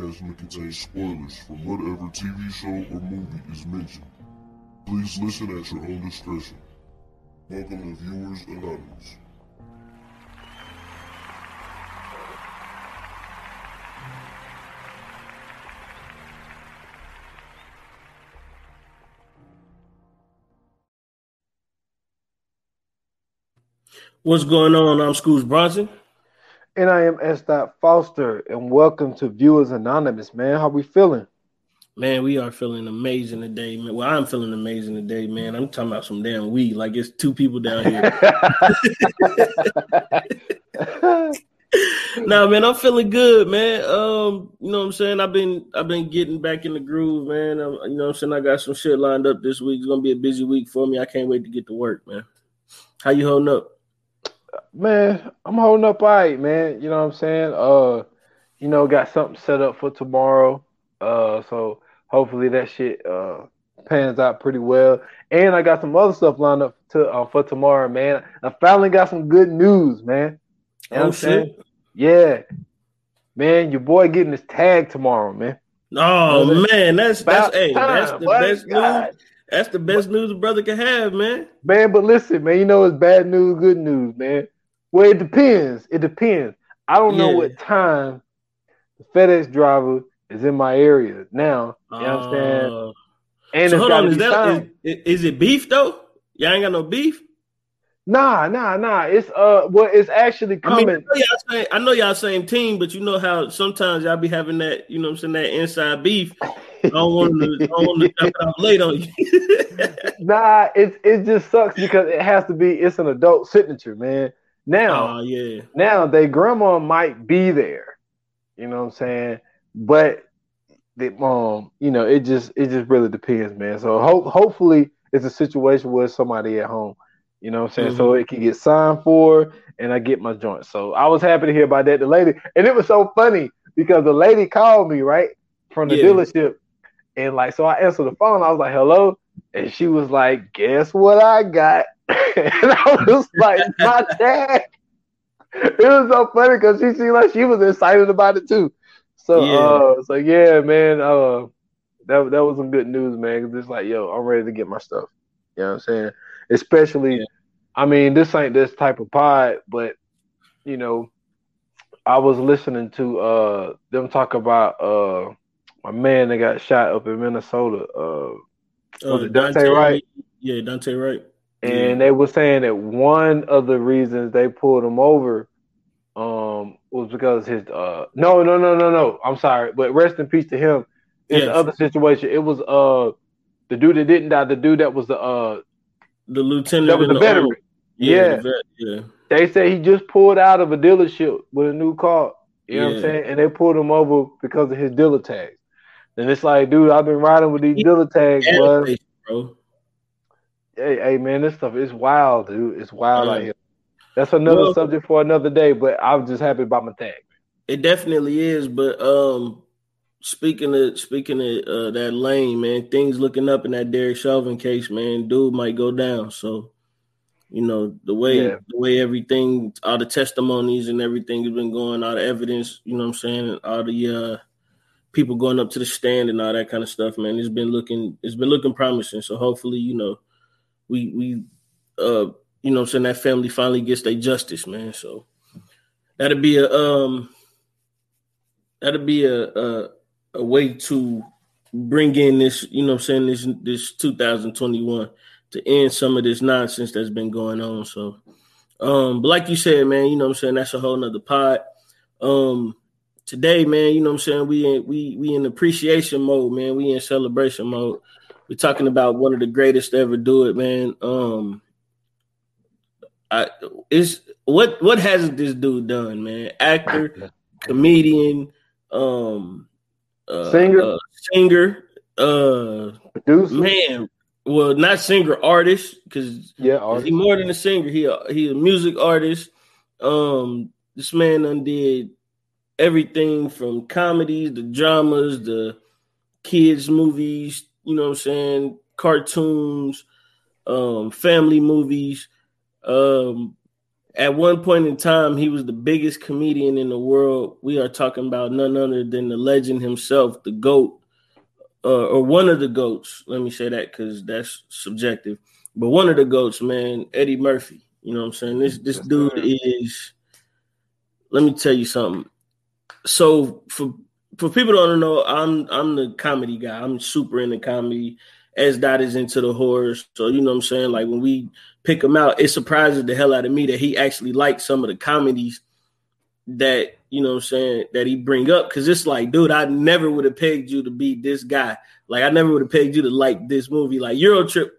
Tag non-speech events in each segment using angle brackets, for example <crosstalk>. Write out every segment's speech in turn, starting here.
Podcast may contain spoilers from whatever TV show or movie is mentioned. Please listen at your own discretion. Welcome to Viewers Anonymous. What's going on? I'm Scoots Bronson. And I am S. Foster, and welcome to Viewers Anonymous, man. How we feeling? Man, we are feeling amazing today, man. Well, I'm feeling amazing today, man. I'm talking about some damn weed. Like it's two people down here. <laughs> nah, man, I'm feeling good, man. Um, you know what I'm saying? I've been I've been getting back in the groove, man. I'm, you know what I'm saying? I got some shit lined up this week. It's gonna be a busy week for me. I can't wait to get to work, man. How you holding up? Man, I'm holding up all right, man. You know what I'm saying? Uh, you know, got something set up for tomorrow. Uh, so hopefully that shit uh pans out pretty well. And I got some other stuff lined up to uh, for tomorrow, man. I finally got some good news, man. You know Oh, what I'm saying? shit. Yeah. Man, your boy getting his tag tomorrow, man. Oh Brother, man, that's About that's hey, that's the boy. best God. news. That's the best news a brother can have, man. Man, but listen, man, you know it's bad news, good news, man. Well, it depends. It depends. I don't know what time the FedEx driver is in my area now. You know what I'm saying? Uh, And so it's hold on, is that is, is it beef though? Y'all ain't got no beef. Nah, nah, nah. It's uh well, it's actually I mean, I coming. know, y'all same, I know y'all same team, but you know how sometimes y'all be having that, you know what I'm saying, that inside beef. I don't want to, I don't want to it out late on you. <laughs> nah, it it just sucks because it has to be. It's an adult signature, man. Now, oh yeah, now they grandma might be there. You know what I'm saying? But the um, you know, it just it just really depends, man. So hope hopefully it's a situation where somebody at home. You know what I'm saying? So Mm-hmm. it can get signed for and I get my joint. So I was happy to hear about that. The lady and it was so funny because the lady called me, right? From the Yeah. dealership. And like so I answered the phone, I was like, hello. And she was like, guess what I got? <laughs> and I was like, my dad. It was so funny because she seemed like she was excited about it too. So Yeah. uh so yeah, man, uh that that was some good news, man. 'cause it's like, yo, I'm ready to get my stuff. You know what I'm saying? Especially, Yeah. I mean, this ain't this type of pod, but you know, I was listening to uh them talk about uh my man that got shot up in Minnesota. Uh Was it Daunte Wright? Yeah, Daunte Wright. And they were saying that one of the reasons they pulled him over um was because his uh no no no no no I'm sorry but rest in peace to him in Yes. the other situation it was uh the dude that didn't die the dude that was the uh the lieutenant. that was the the veteran army. Yeah, Yeah. the vet, yeah. they said he just pulled out of a dealership with a new car you know what I'm saying and they pulled him over because of his dealer tags and it's like dude I've been riding with these He- dealer tags Gas bro station, bro. Hey, hey man this stuff is wild dude it's wild out here that's another Well- subject for another day but I'm just happy about my tag It definitely is, but um, speaking of speaking of uh, that lane, man, things looking up in that Derek Chauvin case, man. Dude might go down. So, you know, the way Yeah. the way everything, all the testimonies and everything has been going, all the evidence, you know, what I'm saying, all the uh, people going up to the stand and all that kind of stuff, man. It's been looking it's been looking promising. So hopefully, you know, we we uh, you know, I'm saying that family finally gets their justice, man. So that'll be a um that'll be a, a a way to bring in this, you know what I'm saying, this this 2021 to end some of this nonsense that's been going on. So um but like you said, man, you know what I'm saying, that's a whole nother pod. Um today, man, you know what I'm saying, we in we we in appreciation mode, man. We in celebration mode. We're talking about one of the greatest to ever do it, man. Um I is what what hasn't this dude done, man? Actor, comedian, um, uh, Singer. uh, singer, uh, Producer. man. Well, not singer, artist, because Yeah, he artist. more than a singer. He a, he a music artist. Um, this man undid everything from comedies, the dramas, the kids movies. You know what I'm saying? Cartoons, um, family movies. Um, at one point in time, he was the biggest comedian in the world. We are talking about none other than the legend himself, the GOAT, uh, or one of the GOATs. Let me say that because that's subjective. But one of the GOATs, man, Eddie Murphy. You know what I'm saying? This this dude is. Let me tell you something. So for for people don't know, I'm I'm the comedy guy. I'm super into comedy. As Dot is into the horror. So you know what I'm saying? Like when we pick him out, it surprises the hell out of me that he actually likes some of the comedies that you know what I'm saying that he bring up because it's like, dude, I never would have pegged you to be this guy. Like I never would have pegged you to like this movie. Like Euro Trip,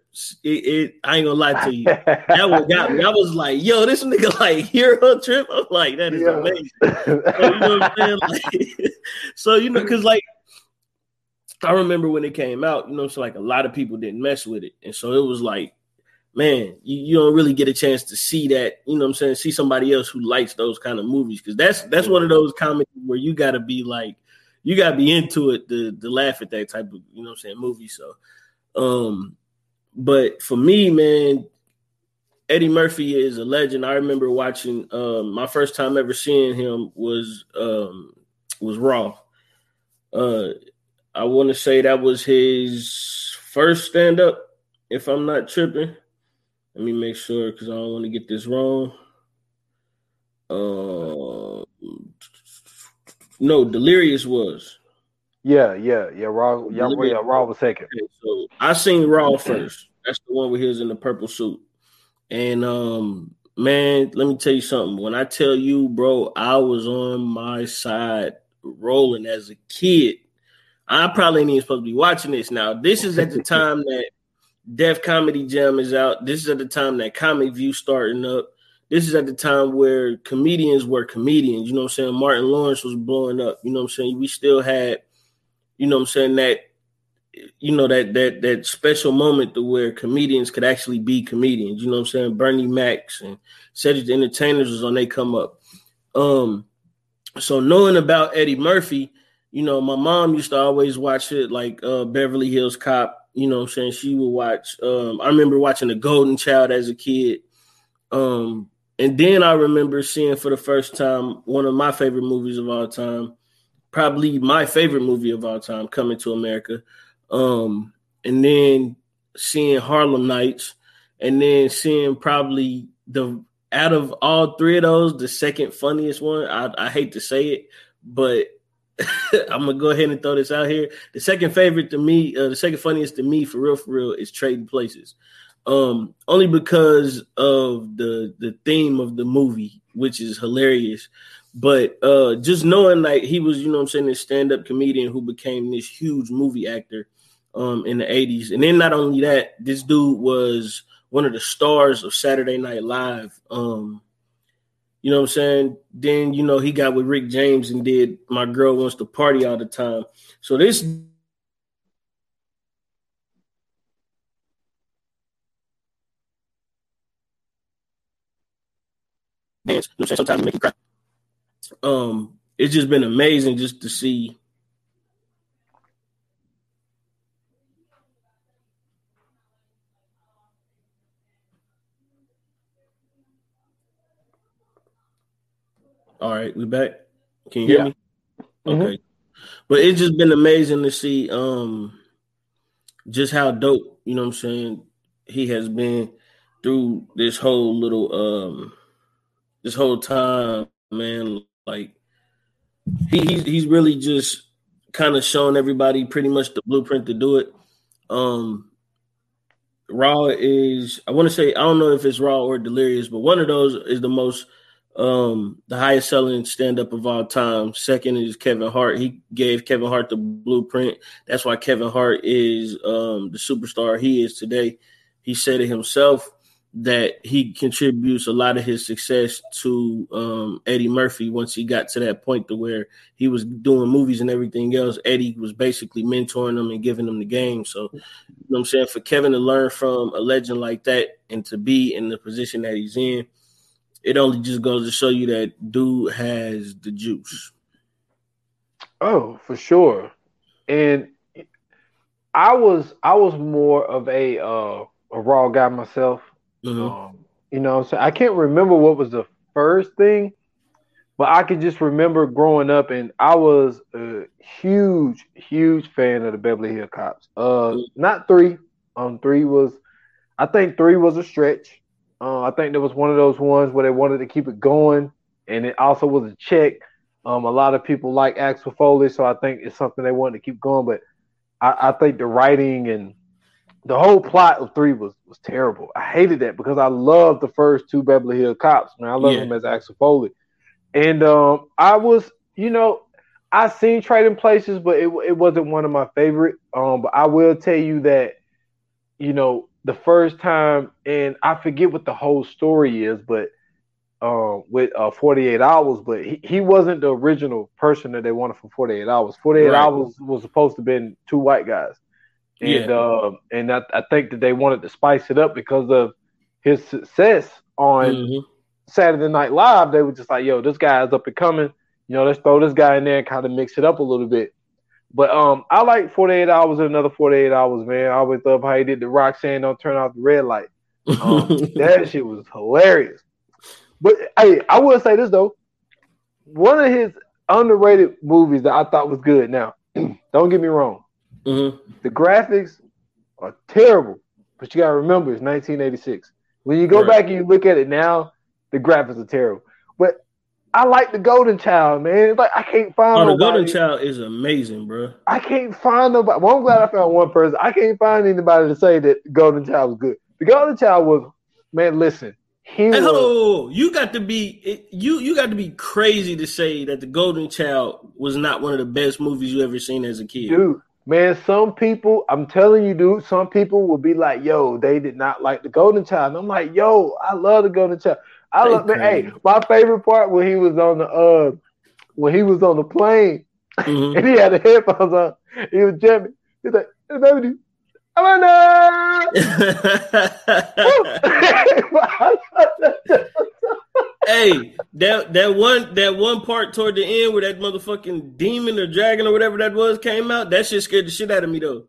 it, it I ain't gonna lie to you. <laughs> that one got me. I was like, yo, this nigga like <laughs> Euro Trip. I'm like, that is yeah. amazing. So, you know what I'm saying? <laughs> Like, so you know, because like I remember when it came out, you know, so like a lot of people didn't mess with it. And so it was like man, you, you don't really get a chance to see that, you know what I'm saying, see somebody else who likes those kind of movies. Cause that's that's one of those comedies where you gotta be like, you gotta be into it to, to laugh at that type of, you know what I'm saying, movie. So um, but for me, man, Eddie Murphy is a legend. I remember watching um my first time ever seeing him was um was Raw. Uh I want to say that was his first stand up, if I'm not tripping. Let me make sure because I don't want to get this wrong. Uh, no, Delirious was. Yeah, yeah, yeah. Raw, yeah, yeah, Raw was second. Okay, so I seen Raw first. That's the one where he was in the purple suit. And um, man, let me tell you something. When I tell you, bro, I was on my side rolling as a kid. I probably ain't even supposed to be watching this now. This is at the <laughs> time that Def Comedy Jam is out. This is at the time that Comic View starting up. This is at the time where comedians were comedians. You know what I'm saying? Martin Lawrence was blowing up. You know what I'm saying? We still had, you know what I'm saying, that you know that that that special moment to where comedians could actually be comedians. You know what I'm saying? Bernie Macs and Cedric the Entertainers was on they come up. Um, so knowing about Eddie Murphy, you know, my mom used to always watch it like uh, Beverly Hills Cop you know I'm saying? She would watch um I remember watching The Golden Child as a kid. Um and then I remember seeing for the first time one of my favorite movies of all time, probably my favorite movie of all time, Coming to America. Um and then seeing Harlem Nights and then seeing probably the out of all three of those, the second funniest one. I, I hate to say it, but <laughs> I'm gonna go ahead and throw this out here. The second favorite to me, uh, the second funniest to me, for real, for real, is Trading Places. Um, only because of the the theme of the movie, which is hilarious. But uh, just knowing like he was, you know, I'm saying, this stand up comedian who became this huge movie actor um, in the 80s, and then not only that, this dude was one of the stars of Saturday Night Live. Um, you know what I'm saying? Then, you know, he got with Rick James and did My Girl Wants to Party all the time. So this dance, you know sometimes make you cry. Um, it's just been amazing just to see All right, we back. Can you hear me? Mm-hmm. Okay. But it's just been amazing to see um just how dope, you know what I'm saying, he has been through this whole little um this whole time, man. Like he he's, he's really just kind of shown everybody pretty much the blueprint to do it. Um Raw is I want to say I don't know if it's Raw or Delirious, but one of those is the most um, the highest selling stand up of all time. Second is Kevin Hart. He gave Kevin Hart the blueprint. That's why Kevin Hart is um, the superstar he is today. He said it himself that he contributes a lot of his success to um, Eddie Murphy once he got to that point to where he was doing movies and everything else. Eddie was basically mentoring him and giving him the game. So, you know what I'm saying? For Kevin to learn from a legend like that and to be in the position that he's in – it only just goes to show you that dude has the juice. Oh, for sure. And I was I was more of a uh, a raw guy myself. Mm-hmm. Um, You know, so I can't remember what was the first thing, but I could just remember growing up, and I was a huge, huge fan of the Beverly Hill Cops. Uh, not three. Um, three was, I think three was a stretch. Uh, I think there was one of those ones where they wanted to keep it going, and it also was a check. Um, a lot of people like Axel Foley, so I think it's something they wanted to keep going. But I, I think the writing and the whole plot of three was was terrible. I hated that because I loved the first two Beverly Hill Cops. Man, I love yeah. him as Axel Foley, and um, I was, you know, I seen Trading Places, but it it wasn't one of my favorite. Um, but I will tell you that, you know, the first time, and I forget what the whole story is, but uh, with uh, 48 hours, but he, he wasn't the original person that they wanted for 48 hours. 48 right. hours was supposed to have been two white guys. And yeah. uh, and I, I, think that they wanted to spice it up because of his success on mm-hmm. Saturday Night Live. They were just like, "Yo, this guy's up and coming. You know, let's throw this guy in there and kind of mix it up a little bit." But um, I like 48 hours and another 48 hours, man. I always love how he did the Roxanne don't turn off the red light. Um, <laughs> that shit was hilarious. But hey, I will say this though, one of his underrated movies that I thought was good. Now, <clears throat> don't get me wrong, Mm-hmm. The graphics are terrible, but you gotta remember it's 1986. When you go right. back and you look at it now, the graphics are terrible. But I like the Golden Child, man. like I can't find. Oh, the Golden Child is amazing, bro. I can't find nobody. Well, I'm glad I found one person. I can't find anybody to say that Golden Child was good. The Golden Child was, man. Listen, he hey, was, you got to be you you got to be crazy to say that the Golden Child was not one of the best movies you ever seen as a kid, dude. Man, some people, I'm telling you, dude, some people will be like, yo, they did not like the Golden Child. And I'm like, yo, I love the Golden Child. I love man, hey, my favorite part when he was on the uh when he was on the plane mm-hmm. <laughs> and he had the headphones on, he was jamming. He's like, hey, baby, I'm <laughs> <laughs> hey, that that one that one part toward the end where that motherfucking demon or dragon or whatever that was came out, that shit scared the shit out of me though.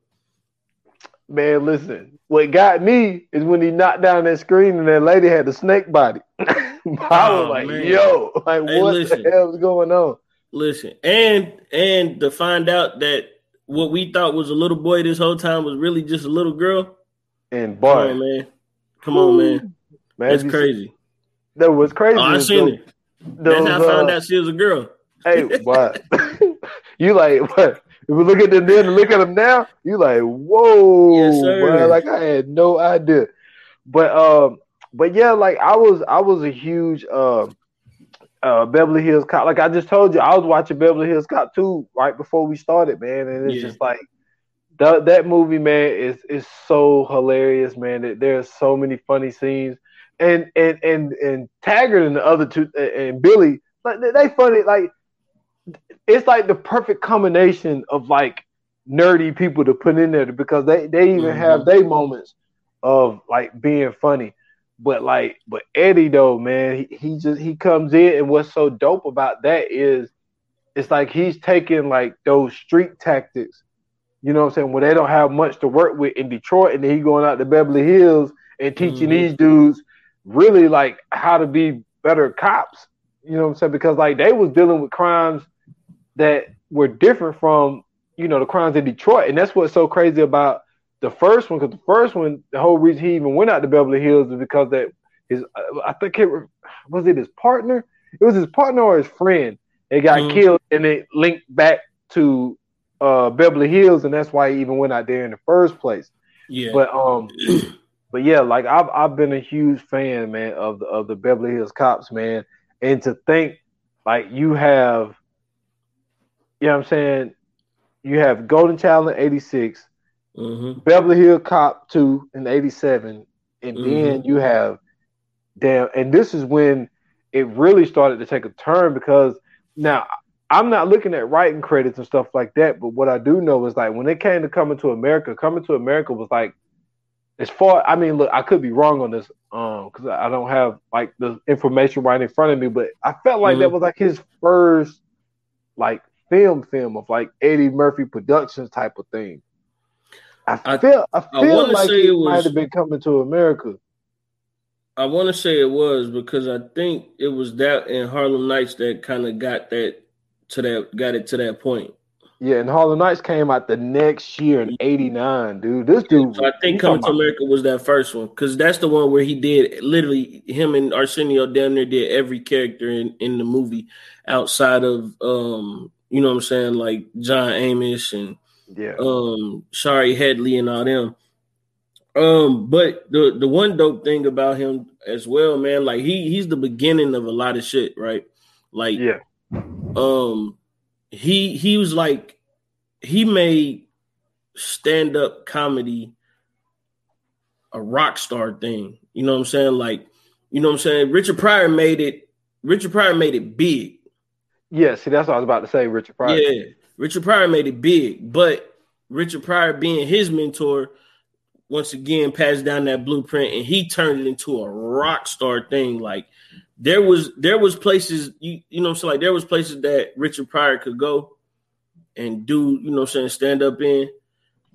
Man, listen. What got me is when he knocked down that screen and that lady had the snake body. <laughs> I oh, was like, man. yo, like hey, what listen, the hell is going on? Listen, and and to find out that what we thought was a little boy this whole time was really just a little girl. And boy, Come on, man. Come on, man. man That's crazy. That was crazy. Oh, I seen it. Those, That's how I found uh, out she was a girl. Hey, <laughs> what? <laughs> you like what? If we look at them then and look at them now, you like, whoa, yes, sir. like I had no idea. But um, but yeah, like I was I was a huge uh, uh Beverly Hills Cop. Like I just told you, I was watching Beverly Hills Cop 2 right before we started, man. And it's yeah. just like that that movie, man, is is so hilarious, man. There's so many funny scenes and and and and Taggart and the other two and Billy, like they funny. Like it's like the perfect combination of like nerdy people to put in there because they they even mm-hmm. have their moments of like being funny. But like, but Eddie though, man, he, he just he comes in, and what's so dope about that is, it's like he's taking like those street tactics, you know what I'm saying, where they don't have much to work with in Detroit, and then he going out to Beverly Hills and teaching mm-hmm. these dudes really like how to be better cops. You know what I'm saying? Because like they was dealing with crimes that were different from you know the crimes in Detroit, and that's what's so crazy about the first one. Because the first one, the whole reason he even went out to Beverly Hills is because that his I think it was it his partner. It was his partner or his friend. They got mm-hmm. killed, and it linked back to uh, Beverly Hills, and that's why he even went out there in the first place. Yeah. But um, <clears throat> but yeah, like I've I've been a huge fan, man, of the of the Beverly Hills Cops, man. And to think like you have, you know what I'm saying, you have Golden Child in '86, mm-hmm. Beverly Hill Cop two in '87, and mm-hmm. then you have damn, and this is when it really started to take a turn because now I'm not looking at writing credits and stuff like that, but what I do know is like when it came to coming to America, coming to America was like as far I mean, look, I could be wrong on this, um, because I don't have like the information right in front of me, but I felt like mm-hmm. that was like his first like film film of like Eddie Murphy Productions type of thing. I, feel I feel I like it was, might have been coming to America. I want to say it was because I think it was that in Harlem Nights that kind of got that to that got it to that point. Yeah, and Harlem Nights came out the next year in '89, dude. This dude, so I think Coming to America was that first one because that's the one where he did literally him and Arsenio down there did every character in in the movie outside of um you know what I'm saying like John Amos and yeah um Shari Headley and all them. Um, but the the one dope thing about him as well, man, like he he's the beginning of a lot of shit, right? Like yeah, um, he he was like he made stand up comedy a rock star thing. You know what I'm saying? Like, you know what I'm saying? Richard Pryor made it. Richard Pryor made it big. Yeah, see, that's what I was about to say. Richard Pryor. Yeah, Richard Pryor made it big, but Richard Pryor being his mentor once again passed down that blueprint and he turned it into a rock star thing. Like there was there was places you you know so like there was places that Richard Pryor could go and do, you know I'm saying, stand up in.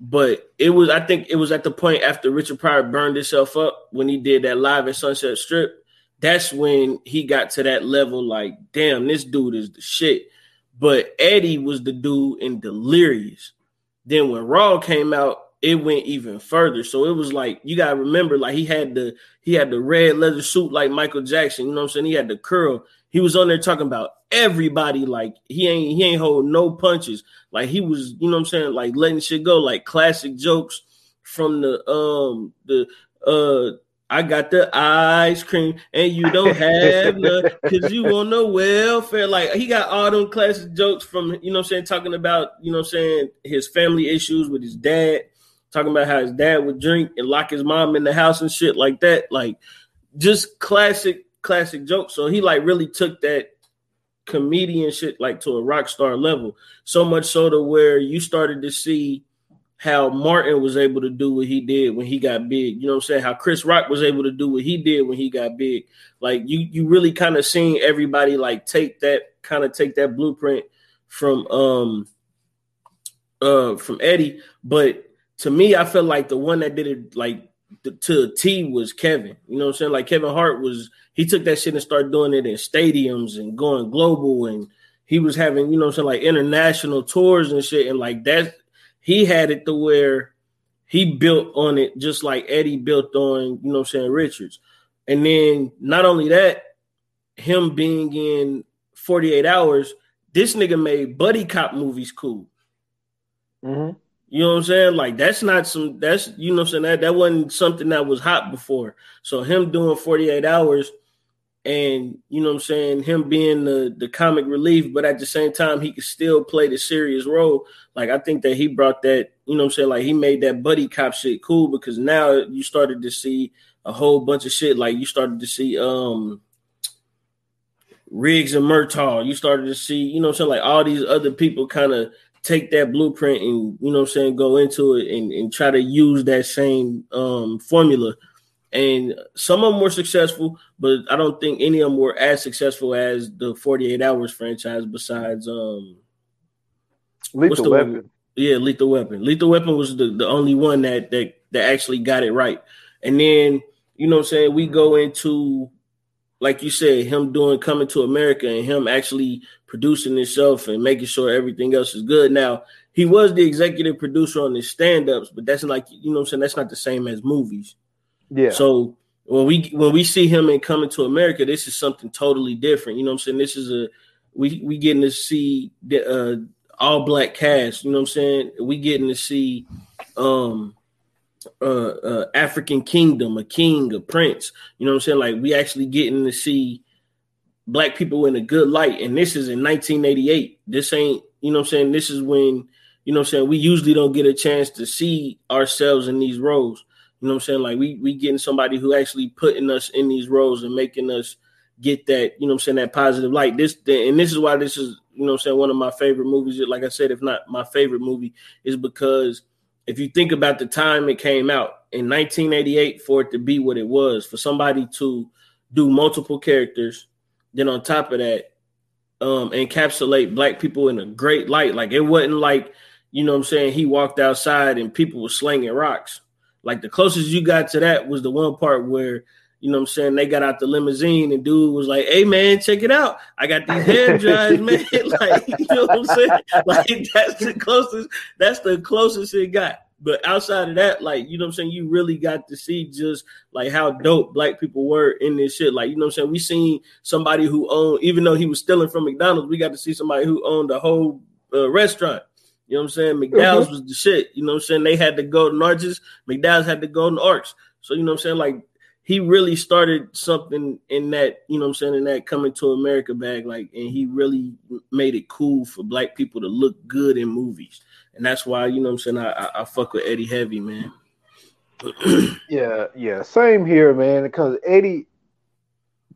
But it was I think it was at the point after Richard Pryor burned himself up when he did that live at Sunset Strip. That's when he got to that level like, damn, this dude is the shit. But Eddie was the dude in Delirious. Then when Raw came out, it went even further. So it was like you gotta remember, like he had the he had the red leather suit like Michael Jackson. You know what I'm saying? He had the curl. He was on there talking about everybody. Like he ain't he ain't hold no punches. Like he was, you know what I'm saying? Like letting shit go. Like classic jokes from the um the uh I got the ice cream and you don't have <laughs> none because you want the welfare. Like he got all them classic jokes from, you know I'm saying, talking about, you know I'm saying, his family issues with his dad talking about how his dad would drink and lock his mom in the house and shit like that. Like just classic, classic jokes. So he like really took that comedian shit like to a rock star level. So much so to where you started to see how Martin was able to do what he did when he got big. You know what I'm saying? How Chris Rock was able to do what he did when he got big. Like you you really kind of seen everybody like take that kind of take that blueprint from um uh from Eddie, but to me, I felt like the one that did it like the, to T was Kevin. You know what I'm saying? Like Kevin Hart was he took that shit and started doing it in stadiums and going global and he was having, you know I'm saying, like international tours and shit. And like that, he had it to where he built on it just like Eddie built on, you know I'm saying, Richards. And then not only that, him being in 48 hours, this nigga made buddy cop movies cool. Mm-hmm. You know what I'm saying? Like that's not some that's you know what I'm saying that that wasn't something that was hot before. So him doing 48 hours and you know what I'm saying, him being the the comic relief, but at the same time he could still play the serious role. Like I think that he brought that, you know what I'm saying, like he made that buddy cop shit cool because now you started to see a whole bunch of shit. Like you started to see um Riggs and Murtaugh. You started to see, you know what I'm saying, like all these other people kind of take that blueprint and you know I'm saying go into it and, and try to use that same um, formula. And some of them were successful, but I don't think any of them were as successful as the 48 Hours franchise. Besides, um, Lethal Weapon. One? Yeah, Lethal Weapon. Lethal Weapon was the, the only one that that that actually got it right. And then you know I'm saying we go into like you said, him doing coming to America and him actually producing himself and making sure everything else is good. Now, he was the executive producer on his stand-ups, but that's like you know I'm saying, that's not the same as movies. Yeah. So when we when we see him in coming to America, this is something totally different. You know I'm saying? This is a we we getting to see the uh all black cast, you know what I'm saying? We getting to see um uh, uh, African kingdom, a king, a prince. You know what I'm saying? Like we actually getting to see black people in a good light. And this is in 1988. This ain't, you know what I'm saying? This is when, you know what I'm saying, we usually don't get a chance to see ourselves in these roles. You know what I'm saying? Like we we getting somebody who actually putting us in these roles and making us get that, you know what I'm saying, that positive light. This and this is why this is, you know what I'm saying, one of my favorite movies. Like I said, if not my favorite movie, is because if you think about the time it came out in 1988 for it to be what it was, for somebody to do multiple characters, then on top of that, um, encapsulate black people in a great light. Like it wasn't like, you know I'm saying, he walked outside and people were slinging rocks. Like the closest you got to that was the one part where you know what I'm saying? They got out the limousine and dude was like, Hey man, check it out. I got these hair <laughs> dryers, man. <laughs> like, you know what I'm saying? Like that's the closest, that's the closest it got. But outside of that, like, you know what I'm saying, you really got to see just like how dope black people were in this shit. Like, you know what I'm saying? We seen somebody who owned, even though he was stealing from McDonald's, we got to see somebody who owned a whole uh, restaurant. You know what I'm saying? McDowell's mm-hmm. was the shit. You know what I'm saying? They had the golden arches, McDowell's had the golden arcs. So, you know what I'm saying? Like, he really started something in that, you know what I'm saying, in that coming to America bag, like, and he really made it cool for black people to look good in movies. And that's why, you know what I'm saying, I, I, I fuck with Eddie heavy, man. <clears throat> yeah, yeah. Same here, man. Because Eddie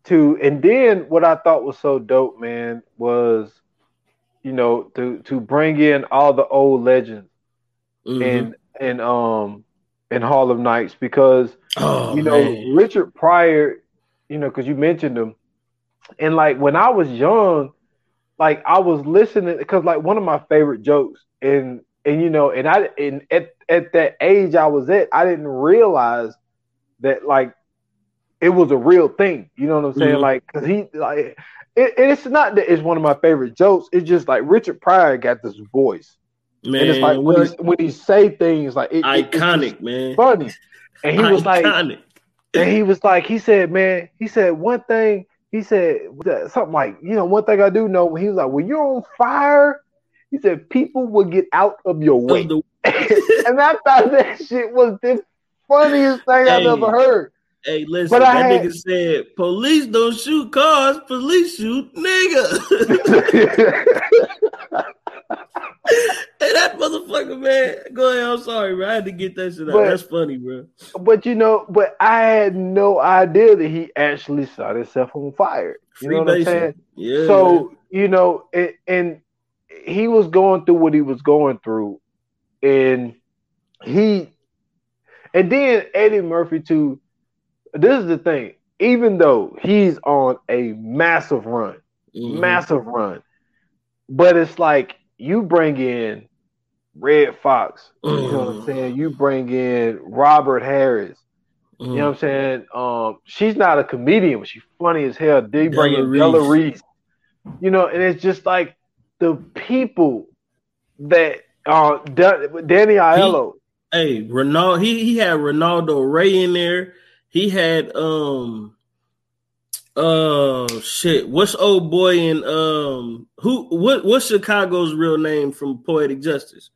to and then what I thought was so dope, man, was you know, to to bring in all the old legends mm-hmm. and and um in Harlem Nights because oh, you know man. Richard Pryor, you know, because you mentioned him, and like when I was young, like I was listening because like one of my favorite jokes, and and you know, and I and at at that age I was at, I didn't realize that like it was a real thing. You know what I'm saying? Mm-hmm. Like, cause he like it, it's not that it's one of my favorite jokes. It's just like Richard Pryor got this voice. Man, and it's like when he, when he say things like it, iconic, man, funny. And he was like, and he was like, he said, man, he said one thing. He said something like, you know, one thing I do know. He was like, when you're on fire, he said people will get out of your <laughs> way. and I thought that shit was the funniest thing hey, I've ever heard. Hey, listen, but that had, nigga said, police don't shoot cars, police shoot nigga. <laughs> <laughs> hey, that motherfucker, man. Go ahead. I'm sorry, bro. I had to get that shit out. But, That's funny, bro. But you know, but I had no idea that he actually set himself on fire. You Free know what I'm saying? Yeah. So, you know, and, and he was going through what he was going through, and he and then Eddie Murphy too. This is the thing. Even though he's on a massive run, mm-hmm. massive run, but it's like you bring in Redd Foxx, you know what I'm mm. saying? You bring in Robin Harris. Mm. You know what I'm saying? Um, she's not a comedian, but she's funny as hell. They bring in Della Reese. You know, and it's just like the people that uh Danny Aiello. He, hey, Ronaldo, he he had Reynaldo Rey in there. He had um uh shit. What's old boy in um who what what's Chicago's real name from Poetic Justice?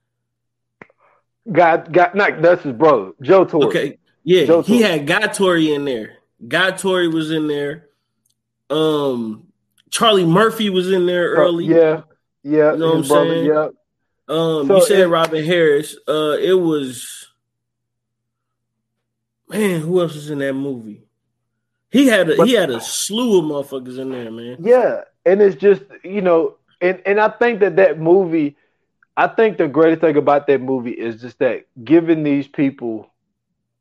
God, got not that's his brother, Joe Torry. Okay. Yeah, Joe he Torry. had Guy Torry in there. Guy Torry was in there. Um Charlie Murphy was in there early. Yeah, yeah. You know what I'm brother, saying? Yeah. Um, so you said it, Robin Harris. Uh, it was man. Who else was in that movie? He had a, he had a slew of motherfuckers in there, man. Yeah, and it's just you know, and and I think that that movie, I think the greatest thing about that movie is just that giving these people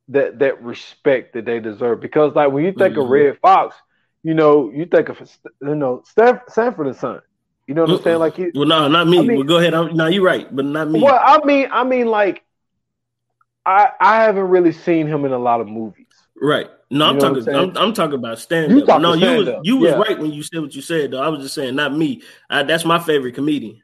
that that respect that they deserve. Because like when you think mm-hmm. of Redd Foxx, you know, you think of you know Sanford and Son. You know what I'm saying? Like, you, well, no, not me. I mean, well, go ahead. I'm, no, you're right, but not me. Well, I mean, I mean, like, I I haven't really seen him in a lot of movies. Right. No, I'm talking. I'm, I'm, I'm, talking about stand up. No, you was you was yeah. right when you said what you said. Though I was just saying, not me. I, that's my favorite comedian.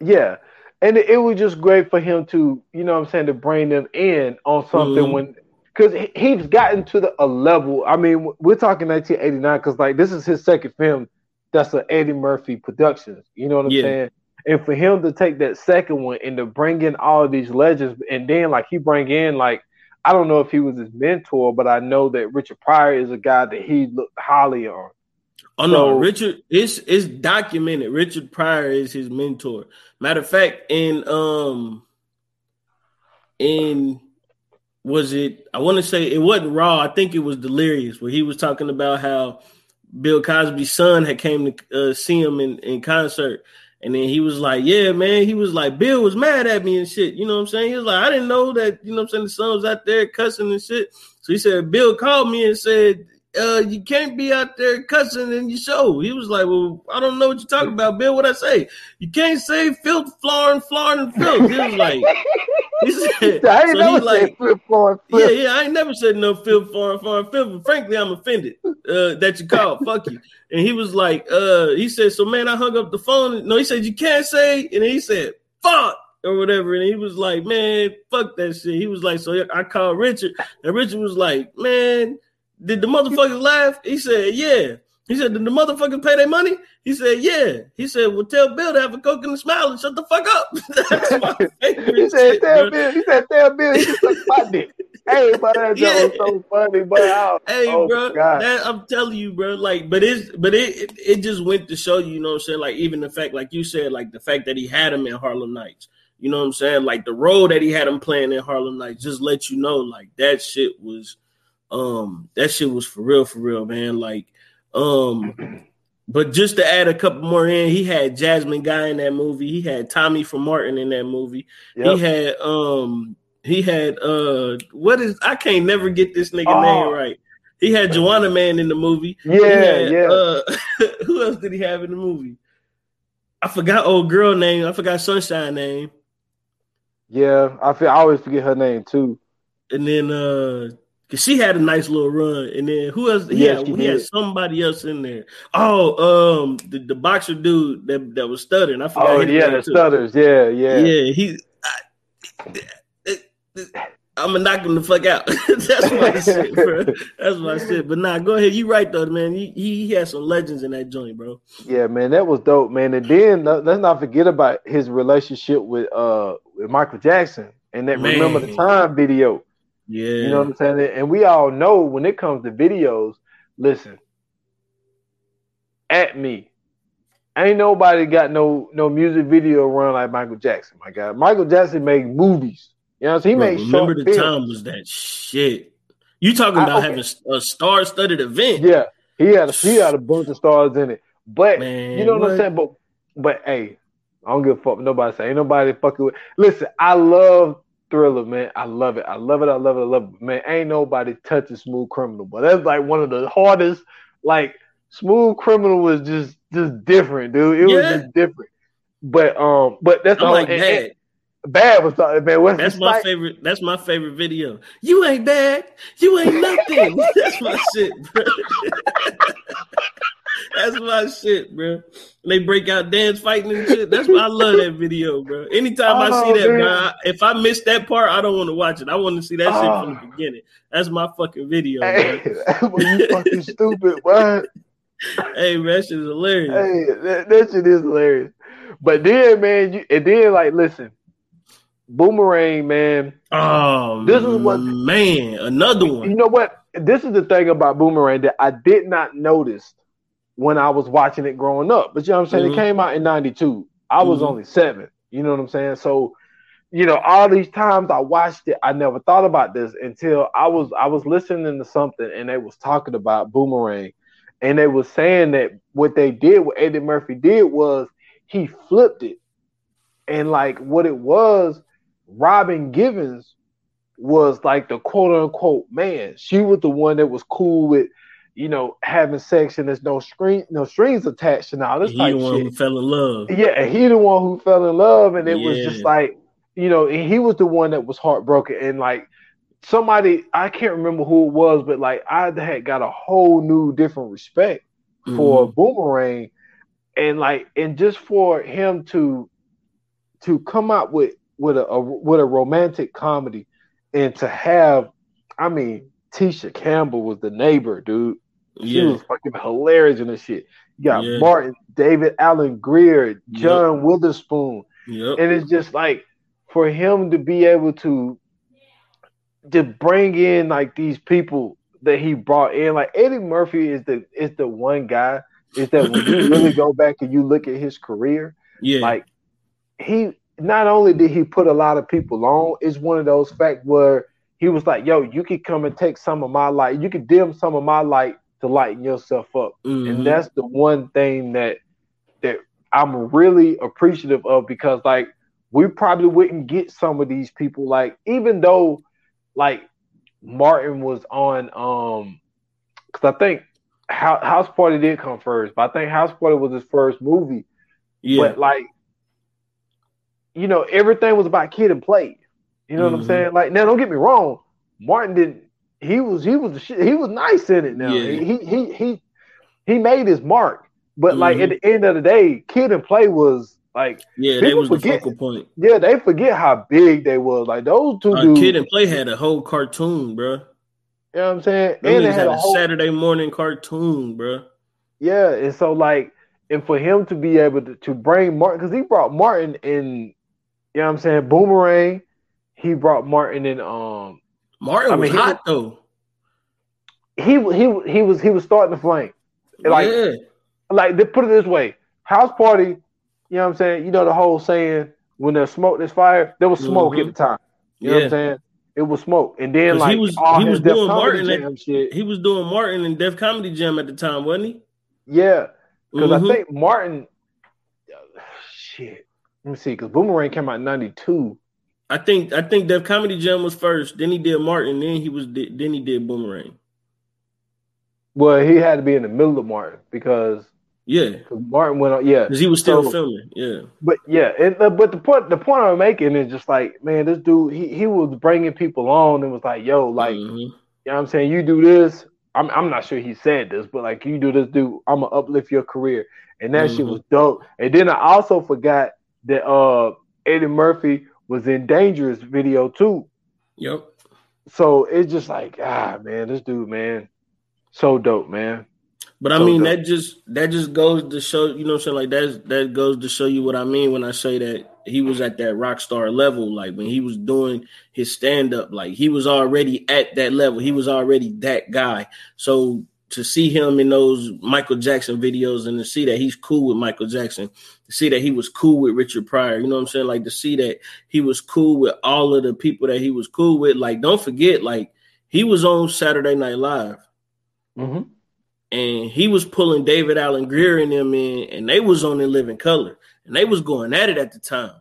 Yeah, and it, it, was just great for him to, you know, what I'm saying, to bring them in on something mm-hmm. when because he's gotten to the, a level. I mean, we're talking 1989 because like this is his second film that's an Eddie Murphy Productions. You know what I'm yeah. saying? And for him to take that second one and to bring in all these legends, and then like he bring in like I don't know if he was his mentor, but I know that Richard Pryor is a guy that he looked highly on. Oh so, no, Richard, it's it's documented. Richard Pryor is his mentor. Matter of fact, in um in was it I want to say it wasn't raw, I think it was delirious, where he was talking about how Bill Cosby's son had came to uh, see him in, in concert. And then he was like, Yeah, man. He was like, Bill was mad at me and shit. You know what I'm saying? He was like, I didn't know that, you know what I'm saying, the son was out there cussing and shit. So he said, Bill called me and said, uh, you can't be out there cussing in your show. He was like, Well, I don't know what you're talking about, Bill. What I say? You can't say filth, flooring, flooring, and filth. He was like, <laughs> He said, I ain't so never like, said flip foreign yeah, flip. yeah, I ain't never said no fifth foreign foreign fifth. But frankly, I'm offended uh, that you called. Fuck you. And he was like, uh, he said, so man, I hung up the phone. No, he said you can't say, and he said, fuck or whatever. And he was like, man, fuck that shit. He was like, so I called Richard, and Richard was like, man, did the motherfuckers laugh? He said, yeah. He said, did the motherfuckers pay their money? He said, yeah. He said, well, tell Bill to have a coke and a smile and shut the fuck up. <laughs> That's my favorite <laughs> He said, shit, tell. Bill, he said, tell Bill, he just suck my dick. Hey, but that joke was so funny, but oh, Hey, oh, bro, that, I'm telling you, bro. Like, but it's but it, it it just went to show you, you know what I'm saying. Like, even the fact, like you said, like the fact that he had him in Harlem Nights, you know what I'm saying. Like the role that he had him playing in Harlem Nights, just let you know, like that shit was, um, that shit was for real, for real, man. Like, um, but just to add a couple more in, he had Jasmine Guy in that movie. He had Tommy from Martin in that movie. Yep. He had um he had uh what is I can't never get this nigga Oh. name right. He had Joanna Man in the movie. Yeah, had, yeah. Uh, <laughs> who else did he have in the movie? I forgot old girl name. I forgot Sunshine name. yeah, I feel I always forget her name too. And then uh cause she had a nice little run. And then who else? Yeah, had, she had somebody else in there. Oh, um the, the boxer dude that, that was stuttering. I forgot Oh yeah, the too. stutters. Yeah, yeah. Yeah, he. I, I'm gonna knock him the fuck out. <laughs> That's my shit, bro. That's my shit. But nah, go ahead. You right though, man. He, he had some legends in that joint, bro. Yeah, man, that was dope, man. And then let- let's not forget about his relationship with uh with Michael Jackson and that Man. Remember the Time video. Yeah, You know what I'm saying? And we all know when it comes to videos, listen, at me, ain't nobody got no no music video run like Michael Jackson. My God, Michael Jackson made movies. You know, what I'm saying? he Bro, made remember the films. time was that shit. You talking I- about okay. having a star-studded event? Yeah, he had a, he had a bunch of stars in it, but man. you know what, I'm saying? But but hey, I don't give a fuck nobody say. Ain't nobody fucking with. Listen, I love Thriller, man. I love it. I love it. I love it. I love it. Man, ain't nobody touching Smooth Criminal, but that's like one of the hardest. Like Smooth Criminal was just just different, dude. It was just different. But um, but that's all. like and- that. and bad was uh, man. What's That's my favorite. That's my favorite video. You ain't bad. You ain't nothing. <laughs> that's my shit, bro. <laughs> that's my shit, bro. They break out dance fighting and shit. That's why I love that video, bro. Anytime I Oh, see that, man. bro, if I miss that part, I don't want to watch it. I want to see that shit from the Oh. beginning. That's my fucking video, Hey, bro. <laughs> well, you fucking stupid, what? Hey, man, that shit is hilarious. Hey, that, that shit is hilarious. But then, man, you, and then like, listen, Boomerang, man. Oh, This is what- man, another one. You know what? This is the thing about Boomerang that I did not notice when I was watching it growing up. But you know what I'm saying? Mhm. It came out in '92. I was Mhm. only seven. You know what I'm saying? So, you know, all these times I watched it, I never thought about this until I was I was listening to something and they was talking about Boomerang, and they was saying that what they did, what Eddie Murphy did was he flipped it, and like what it was, Robin Givens was like the quote unquote man. She was the one that was cool with, you know, having sex and there's no screen, no strings attached and all this He type the one shit. who fell in love. Yeah, he the one who fell in love, and it was just like, you know, he was the one that was heartbroken, and like somebody I can't remember who it was, but like I had got a whole new different respect for Mhm. Boomerang, and like and just for him to to come out with with a, a with a romantic comedy, and to have, I mean, Tisha Campbell was the neighbor, dude. She Yeah. was fucking hilarious in this shit. You got Yeah. Martin, David Alan Grier, John Witherspoon, Yep. and it's just like for him to be able to to bring in like these people that he brought in, like Eddie Murphy is the is the one guy. Is that when you <clears throat> really go back and you look at his career, Yeah. like he not only did he put a lot of people on, it's one of those facts where he was like, "Yo, you could come and take some of my light. You could dim some of my light to lighten yourself up." Mhm. and that's the one thing that that I'm really appreciative of because like we probably wouldn't get some of these people like even though like Martin was on um because I think Hou- House Party did come first, but I think House Party was his first movie. yeah. But like you know everything was about kid and play. You know mm-hmm. what I'm mm-hmm. saying? Like now, don't get me wrong. Martin didn't. He was he was he was nice in it. Now yeah. he he he he made his mark. But mm-hmm. like at the end of the day, Kid and Play was like yeah, they was forget, the focal point. Yeah, they forget how big they was. Like those two uh, dudes, Kid and Play had a whole cartoon, bro. You know what I'm saying? and they had, a, whole, Saturday morning cartoon, bro. Yeah, and so like, and for him to be able to, to bring Martin, because he brought Martin in, you know what I'm saying? Boomerang. He brought Martin in. Um, Martin I mean, was hot though. He he he was he was starting to flame. Like, yeah. like they put it this way: house party. You know what I'm saying? You know the whole saying: when there's smoke, there's fire. There was smoke mm-hmm. at the time. You yeah. know what I'm saying? It was smoke, and then like he was he was doing Martin. At, shit. He was doing Martin and Def Comedy Jam at the time, wasn't he? Yeah, because mm-hmm. I think Martin. Shit, let me see. Because Boomerang came out in '92. I think I think Def Comedy Jam was first. Then he did Martin. Then he was then he did Boomerang. Well, he had to be in the middle of Martin because yeah, Martin went on. Yeah, because he was still so, filming. Yeah, but yeah, it, uh, but the point the point I'm making is just like, man, this dude he he was bringing people on and was like, yo, like, mm-hmm. you know what I'm saying? You do this. I'm I'm not sure he said this, but like, you do this, dude. I'm gonna uplift your career, and that mm-hmm. shit was dope. And then I also forgot that uh Eddie Murphy was in Dangerous video too. Yep. So it's just like, ah, man, this dude, man so dope, man. But I so mean dope. that just that just goes to show, you know what I'm saying? Like that's that goes to show you what I mean when I say that he was at that rock star level. Like when he was doing his stand-up, like he was already at that level. He was already that guy. So to see him in those Michael Jackson videos and to see that he's cool with Michael Jackson, to see that he was cool with Richard Pryor, you know what I'm saying? Like to see that he was cool with all of the people that he was cool with. Like, don't forget, like he was on Saturday Night Live. Mm-hmm. And he was pulling David Alan Grier and them in, and they was on in living color, and they was going at it at the time.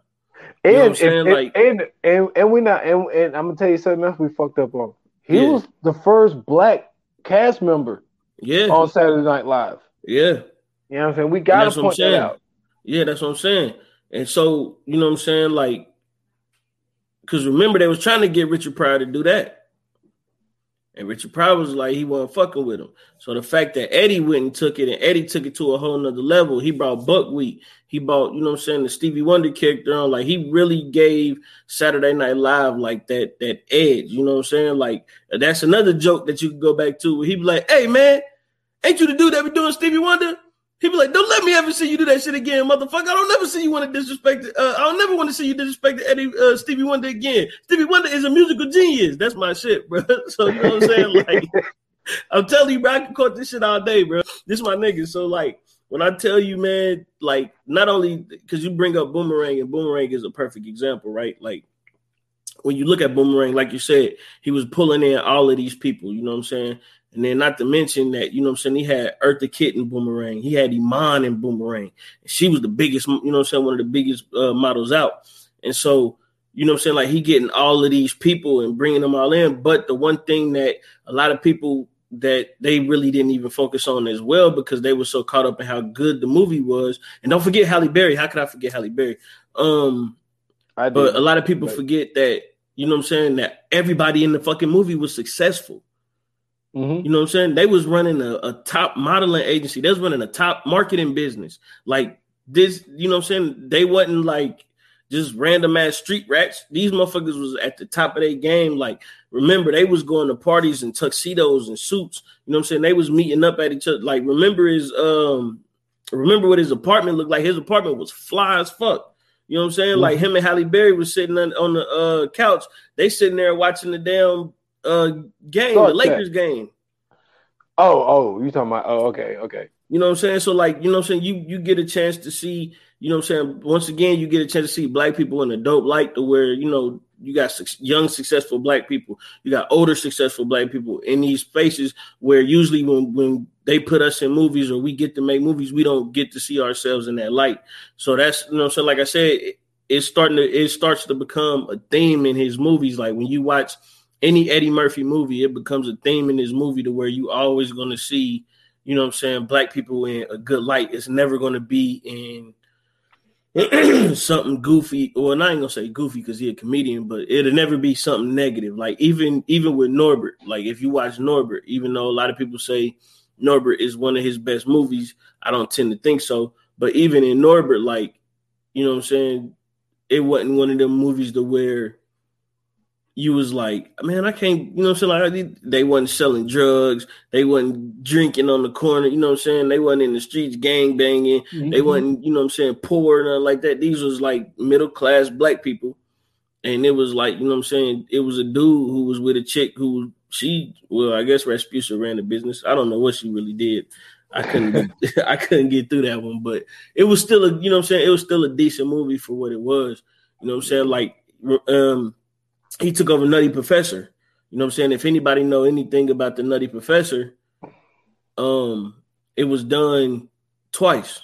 You and, and, like, and, and and we not and, and I'm gonna tell you something else we fucked up on. He yeah. was the first black cast member, yeah, on Saturday Night Live. Yeah, you know what I'm saying. We gotta point that out. Yeah, that's what I'm saying. And so you know what I'm saying, like, because remember they was trying to get Richard Pryor to do that. And Richard Pryor was like he wasn't fucking with him. So the fact that Eddie went and took it and Eddie took it to a whole nother level, he brought Buckwheat. He brought, you know what I'm saying, the Stevie Wonder character on. Like he really gave Saturday Night Live like that that edge. You know what I'm saying? Like that's another joke that you can go back to where he be like, hey man, ain't you the dude that be doing Stevie Wonder? Be like, "Don't let me ever see you do that shit again, motherfucker. I don't never see you want to disrespect. Uh, I don't never want to see you disrespect Eddie uh, Stevie Wonder again. Stevie Wonder is a musical genius. That's my shit, bro. <laughs> so you know what I'm saying? <laughs> Like, I'm telling you, bro, I can quote this shit all day, bro. This is my nigga. So like, when I tell you, man, like, not only because you bring up Boomerang, and Boomerang is a perfect example, right? Like, when you look at Boomerang, like you said, he was pulling in all of these people. You know what I'm saying? And then not to mention that, you know what I'm saying, he had Eartha Kitt in Boomerang. He had Iman in Boomerang. she was the biggest, you know what I'm saying, one of the biggest uh, models out. And so, you know what I'm saying, like he getting all of these people and bringing them all in. But the one thing that a lot of people that they really didn't even focus on as well because they were so caught up in how good the movie was. And don't forget Halle Berry. How could I forget Halle Berry? Um, I but a lot of people forget that, you know what I'm saying, that everybody in the fucking movie was successful. Mm-hmm. You know what I'm saying? They was running a, a, top modeling agency. They was running a top marketing business. Like this, you know what I'm saying? They wasn't like just random ass street rats. These motherfuckers was at the top of their game. Like, remember, they was going to parties and tuxedos and suits. You know what I'm saying? They was meeting up at each other. Like, remember his um remember what his apartment looked like? His apartment was fly as fuck. You know what I'm saying? Mm-hmm. Like him and Halle Berry was sitting on, on the uh, couch. They sitting there watching the damn uh game, the Lakers game. Oh, oh, you talking about? Oh, okay, okay. You know what I'm saying? So like, you know what I'm saying? You you get a chance to see, you know what I'm saying? Once again, you get a chance to see black people in a dope light to where, you know, you got young successful black people, you got older successful black people in these spaces where usually when when they put us in movies or we get to make movies, we don't get to see ourselves in that light. So that's you know, so like I said, it's starting to it starts to become a theme in his movies. Like when you watch any Eddie Murphy movie, it becomes a theme in his movie to where you always going to see, you know what I'm saying, black people in a good light. It's never going to be in <clears throat> something goofy. Well, I ain't gonna say goofy because he a comedian, but it'll never be something negative. Like even even with Norbit, like if you watch Norbit, even though a lot of people say Norbit is one of his best movies, I don't tend to think so. But even in Norbit, like you know what I'm saying, it wasn't one of them movies to where you was like, man, I can't, you know what I'm saying? Like they wasn't selling drugs, they wasn't drinking on the corner, you know what I'm saying? They wasn't in the streets gang banging, mm-hmm. they wasn't, you know what I'm saying, poor and like that. These was like middle class black people. And it was like, you know what I'm saying? It was a dude who was with a chick who she well, I guess Rasputia ran the business. I don't know what she really did. I couldn't <laughs> <laughs> I couldn't get through that one, but it was still a you know what I'm saying, it was still a decent movie for what it was. You know what I'm saying? Like um he took over Nutty Professor. You know what I'm saying? If anybody know anything about the Nutty Professor, um, it was done twice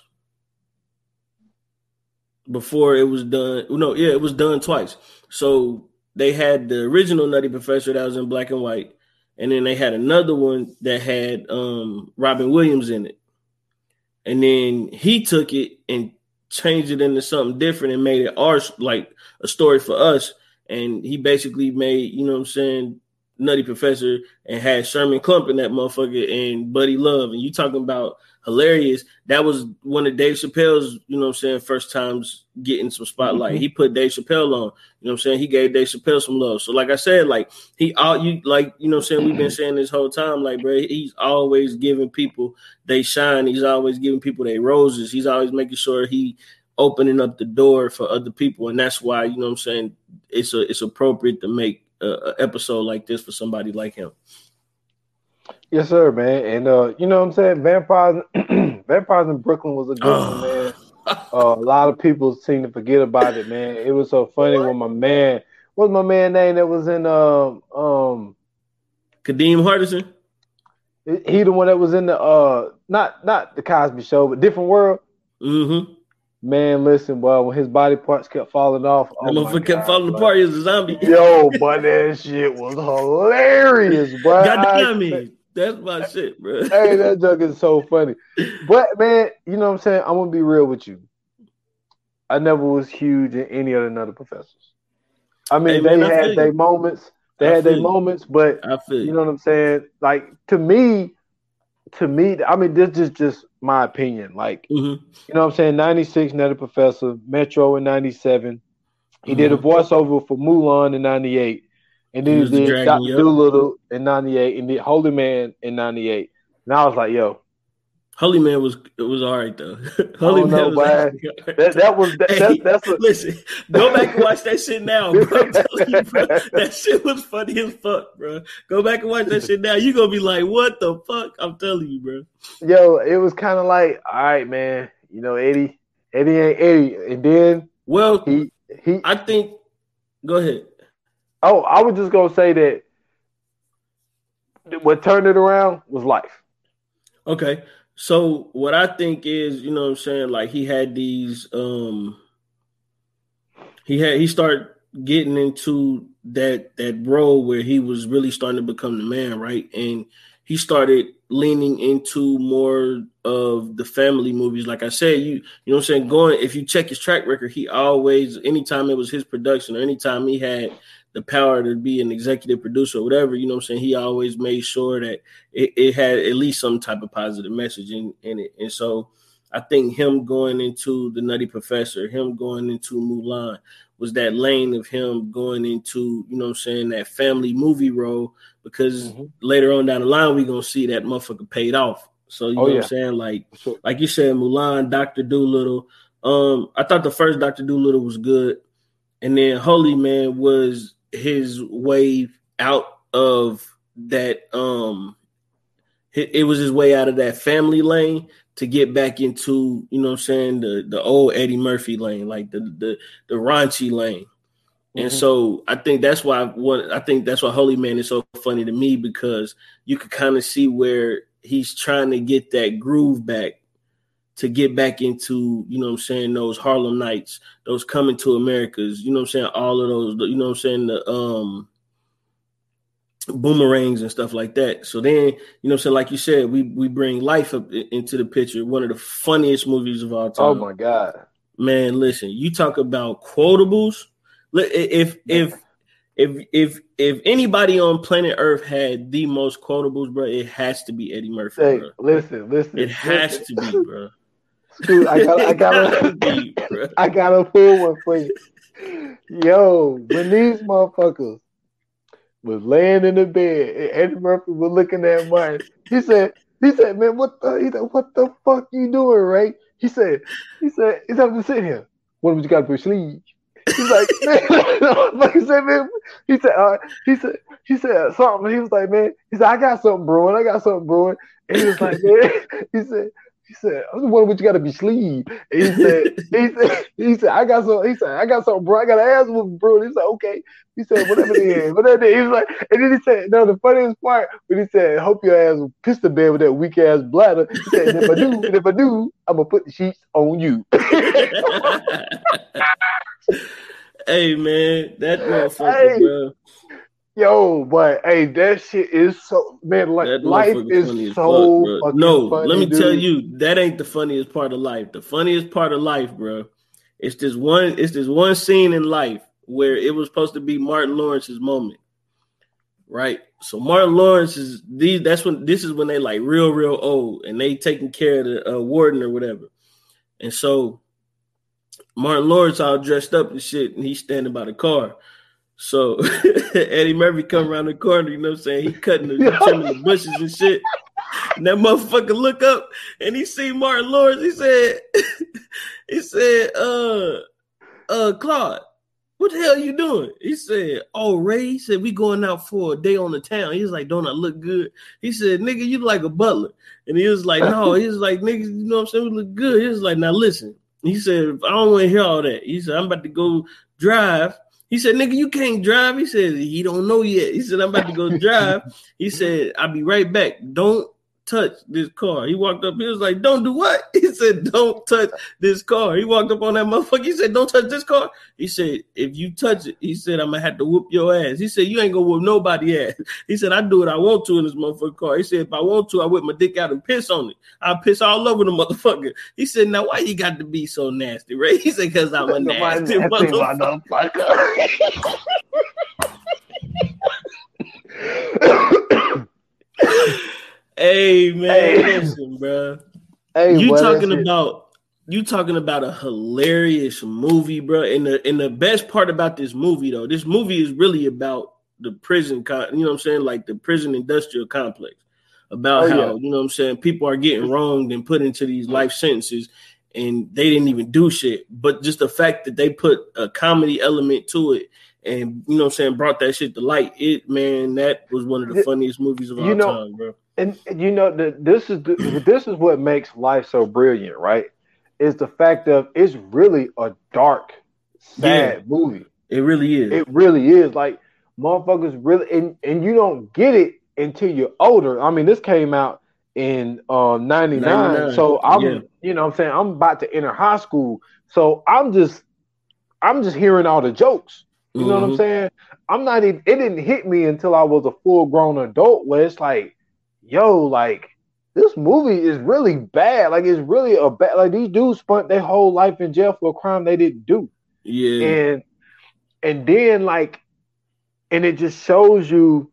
before it was done. No, yeah, it was done twice. So they had the original Nutty Professor that was in black and white, and then they had another one that had um, Robin Williams in it. And then he took it and changed it into something different and made it ours like a story for us and he basically made, you know what I'm saying, Nutty Professor and had Sherman Klump in that motherfucker and Buddy Love. And you talking about hilarious. That was one of Dave Chappelle's, you know what I'm saying, first times getting some spotlight. Mm-hmm. He put Dave Chappelle on, you know what I'm saying? He gave Dave Chappelle some love. So like I said, like he all you like, you know what I'm saying, we've been saying this whole time, like bro, he's always giving people they shine. He's always giving people their roses. He's always making sure he opening up the door for other people. And that's why, you know what I'm saying, it's a it's appropriate to make a, episode like this for somebody like him. Yes, sir, man. And uh, you know what I'm saying? Vampires <clears throat> Vampires in Brooklyn was a good one, <sighs> man. Uh, a lot of people seem to forget about it, man. It was so funny when my man what's my man name that was in um um Kadeem Hardison? He the one that was in the uh not not the Cosby show, but different world. Mm-hmm. Man, listen, boy, when his body parts kept falling off, oh motherfucker kept falling apart. He was a zombie. Yo, but that shit was hilarious, bro. <laughs> God me. That's my shit, bro. hey, that joke is so funny. But man, you know what I'm saying? I'm gonna be real with you. I never was huge in any of the other professors. I mean, hey, they had their moments. They I had their moments, but you know what I'm saying? Like to me, to me, I mean, this is just my opinion. Like, mm-hmm. you know what I'm saying? 96, Nutty Professor, Metro in 97. He mm-hmm. did a voiceover for Mulan in 98. And then he, he did Dr. Dolittle in 98 and did Holy Man in 98. And I was like, yo, Holy Man was it was all right though. <laughs> Holy oh, Man know, was right. that, that was that, <laughs> hey, that's a... listen. Go back and watch that shit now, bro. <laughs> You, bro. That shit was funny as fuck, bro. Go back and watch that shit now. You gonna be like, what the fuck? I'm telling you, bro. Yo, it was kind of like, all right, man. You know, Eddie, Eddie ain't Eddie, and then well, he he. I think. Go ahead. Oh, I was just gonna say that what turned it around was life. Okay. So what I think is, you know I'm saying, like he had these um he had he started getting into that that role where he was really starting to become the man, right? And he started leaning into more of the family movies. Like I said, you you know what I'm saying, going if you check his track record, he always anytime it was his production or anytime he had the power to be an executive producer or whatever, you know I'm saying? He always made sure that it, it had at least some type of positive message in, in it. And so I think him going into the Nutty Professor, him going into Mulan was that lane of him going into, you know I'm saying, that family movie role because mm-hmm. later on down the line we're gonna see that motherfucker paid off. So you oh, know yeah. what I'm saying? Like sure. like you said, Mulan, Doctor Dolittle. Um, I thought the first Doctor Dolittle was good. And then Holy Man was his way out of that um it, it was his way out of that family lane to get back into, you know I'm saying, the the old Eddie Murphy lane, like the the the raunchy lane. Mm-hmm. And so I think that's why what I think that's why Holy Man is so funny to me because you could kind of see where he's trying to get that groove back to get back into, you know I'm saying, those Harlem nights, those coming to Americas, you know I'm saying, all of those, you know I'm saying, the um boomerangs and stuff like that. So then, you know I'm saying, like you said, we we bring life up into the picture, one of the funniest movies of all time. Oh my God. Man, listen, you talk about quotables. If if if if if anybody on planet Earth had the most quotables, bro, it has to be Eddie Murphy. Hey, listen, listen. It has listen. to be, bro. Dude, I got, I <laughs> got, a, <laughs> I got a full one for you. Yo, when these motherfuckers was laying in the bed and Eddie Murphy was looking at mine, he said, he said, man, what the, he said, what the fuck you doing, right? He said, he said, he's having to sit here. What would you got to sleeve? He's like, <laughs> man, like he said, man, he said, uh, he said, he said something. He was like, man, he said, I got something brewing. I got something brewing. And he was like, man, he said, he said, I was wondering what you got to be sleeve. And he said, <laughs> he said, he said, I got some. He said, I got something, bro. I got an ass whooping, bro. And he said, okay. He said, whatever it is, whatever it is. He was like, and then he said, no, the funniest part when he said, hope your ass will piss the bed with that weak ass bladder. He said, if I do, and if I do, <laughs> I'm gonna put the sheets on you. <laughs> hey man, that motherfucker, hey. bro. Yo, but hey, that shit is so man. Like life is so. Fuck, no, let me dude. tell you, that ain't the funniest part of life. The funniest part of life, bro, it's this one. It's this one scene in life where it was supposed to be Martin Lawrence's moment, right? So Martin Lawrence is these. That's when this is when they like real, real old, and they taking care of the uh, warden or whatever. And so Martin Lawrence all dressed up and shit, and he's standing by the car. So <laughs> Eddie Murphy come around the corner, you know what I'm saying? He cutting the <laughs> trimming the bushes and shit. And that motherfucker look up and he see Martin Lawrence. He said, <laughs> he said, uh, uh, Claude, what the hell you doing? He said, Oh, Ray, he said, we going out for a day on the town. He was like, Don't I look good? He said, Nigga, you like a butler. And he was like, No, he was like, Nigga, you know what I'm saying? We look good. He was like, Now listen. He said, I don't want to hear all that. He said, I'm about to go drive he said, nigga, you can't drive. He said, he don't know yet. He said, I'm about to go drive. <laughs> He said, I'll be right back. Don't touch this car. He walked up. He was like, "Don't do what?" <laughs> He said, "Don't touch this car." He walked up on that motherfucker. He said, "Don't touch this car." He said, "If you touch it," he said, "I'm gonna have to whoop your ass." He said, "You ain't gonna whoop nobody <laughs> ass." He said, "I do what I want to in this motherfucker car." He said, "If I want to, I whip my dick out and piss on it. I piss all over the motherfucker." He said, "Now why you got to be so nasty, right?" <laughs> He said, "Cause I'm a nasty, nasty motherfucker." Hey man, hey. listen, bro. <laughs> Hey, you talking about you talking about a hilarious movie, bro. And the and the best part about this movie, though, this movie is really about the prison, con- you know what I'm saying, like the prison industrial complex. About oh, how yeah. you know what I'm saying people are getting wronged and put into these life sentences, and they didn't even do shit. But just the fact that they put a comedy element to it and you know what I'm saying, brought that shit to light. It man, that was one of the funniest movies of all know, time, bro. And, you know that this is the, this is what makes life so brilliant, right? Is the fact of it's really a dark, sad yeah, movie. It really is. It really is. Like motherfuckers really and, and you don't get it until you're older. I mean, this came out in uh 99, 99. so i'm yeah. you know i'm saying i'm about to enter high school so i'm just i'm just hearing all the jokes you mm-hmm. know what I'm mm-hmm. saying? I'm not even. It didn't hit me until I was a full grown adult. Where it's like, yo, like this movie is really bad. Like it's really a bad. Like these dudes spent their whole life in jail for a crime they didn't do. Yeah. And and then like, and it just shows you,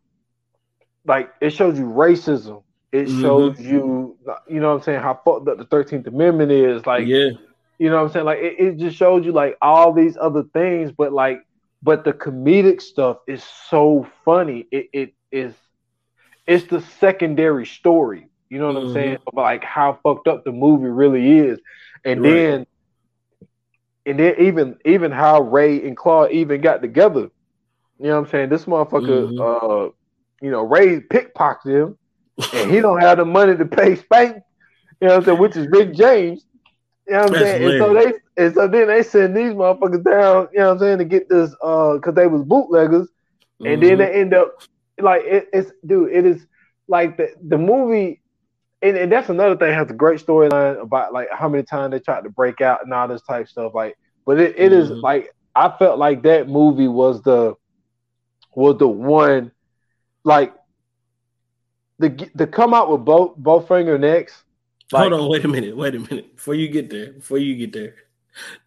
like it shows you racism. It mm-hmm. shows you, you know what I'm saying, how fucked up the Thirteenth Amendment is. Like, yeah. You know what I'm saying? Like it, it just shows you like all these other things, but like but the comedic stuff is so funny. It it is it's the secondary story. You know what mm-hmm. I'm saying? About like how fucked up the movie really is. And right. then and then even even how Ray and Claude even got together. You know what I'm saying? This motherfucker mm-hmm. uh you know, Ray pickpocketed him and he don't have the money to pay Spank, you know what I'm saying, which is Rick James. You know what I'm That's saying? And so they and so then they send these motherfuckers down, you know what I'm saying, to get this uh because they was bootleggers. Mm-hmm. And then mm-hmm. they end up like it, it's dude, it is like the the movie and, and that's another thing has a great storyline about like how many times they tried to break out and all this type stuff. Like, but it, it mm-hmm. is like I felt like that movie was the was the one like the the come out with both both finger necks like, Hold on, wait a minute, wait a minute. Before you get there, before you get there,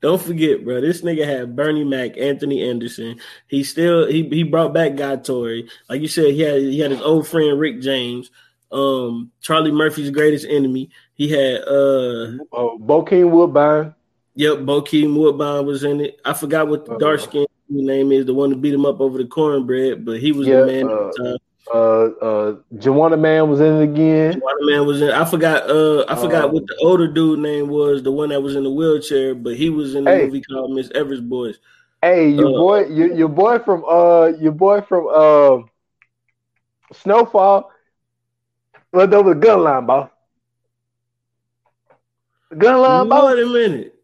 Don't forget, bro. This nigga had Bernie Mac, Anthony Anderson. He still he he brought back Guy Torry. Like you said, he had he had his old friend Rick James, um, Charlie Murphy's greatest enemy. He had uh oh, Bokeem Woodbine. Yep, Bokeem Woodbine was in it. I forgot what the dark skin name is, the one to beat him up over the cornbread, but he was yeah, the man uh, at the time. Uh, uh, Juwanna Mann was in it again. Mann was in. I forgot. Uh, I forgot what the older dude name was. The one that was in the wheelchair, but he was in the hey, movie called Miss Evers Boys. Hey, your uh, boy, your, your boy from uh, your boy from uh, Snowfall. Went over the gun line, boss. Gun line, boss. Wait a minute.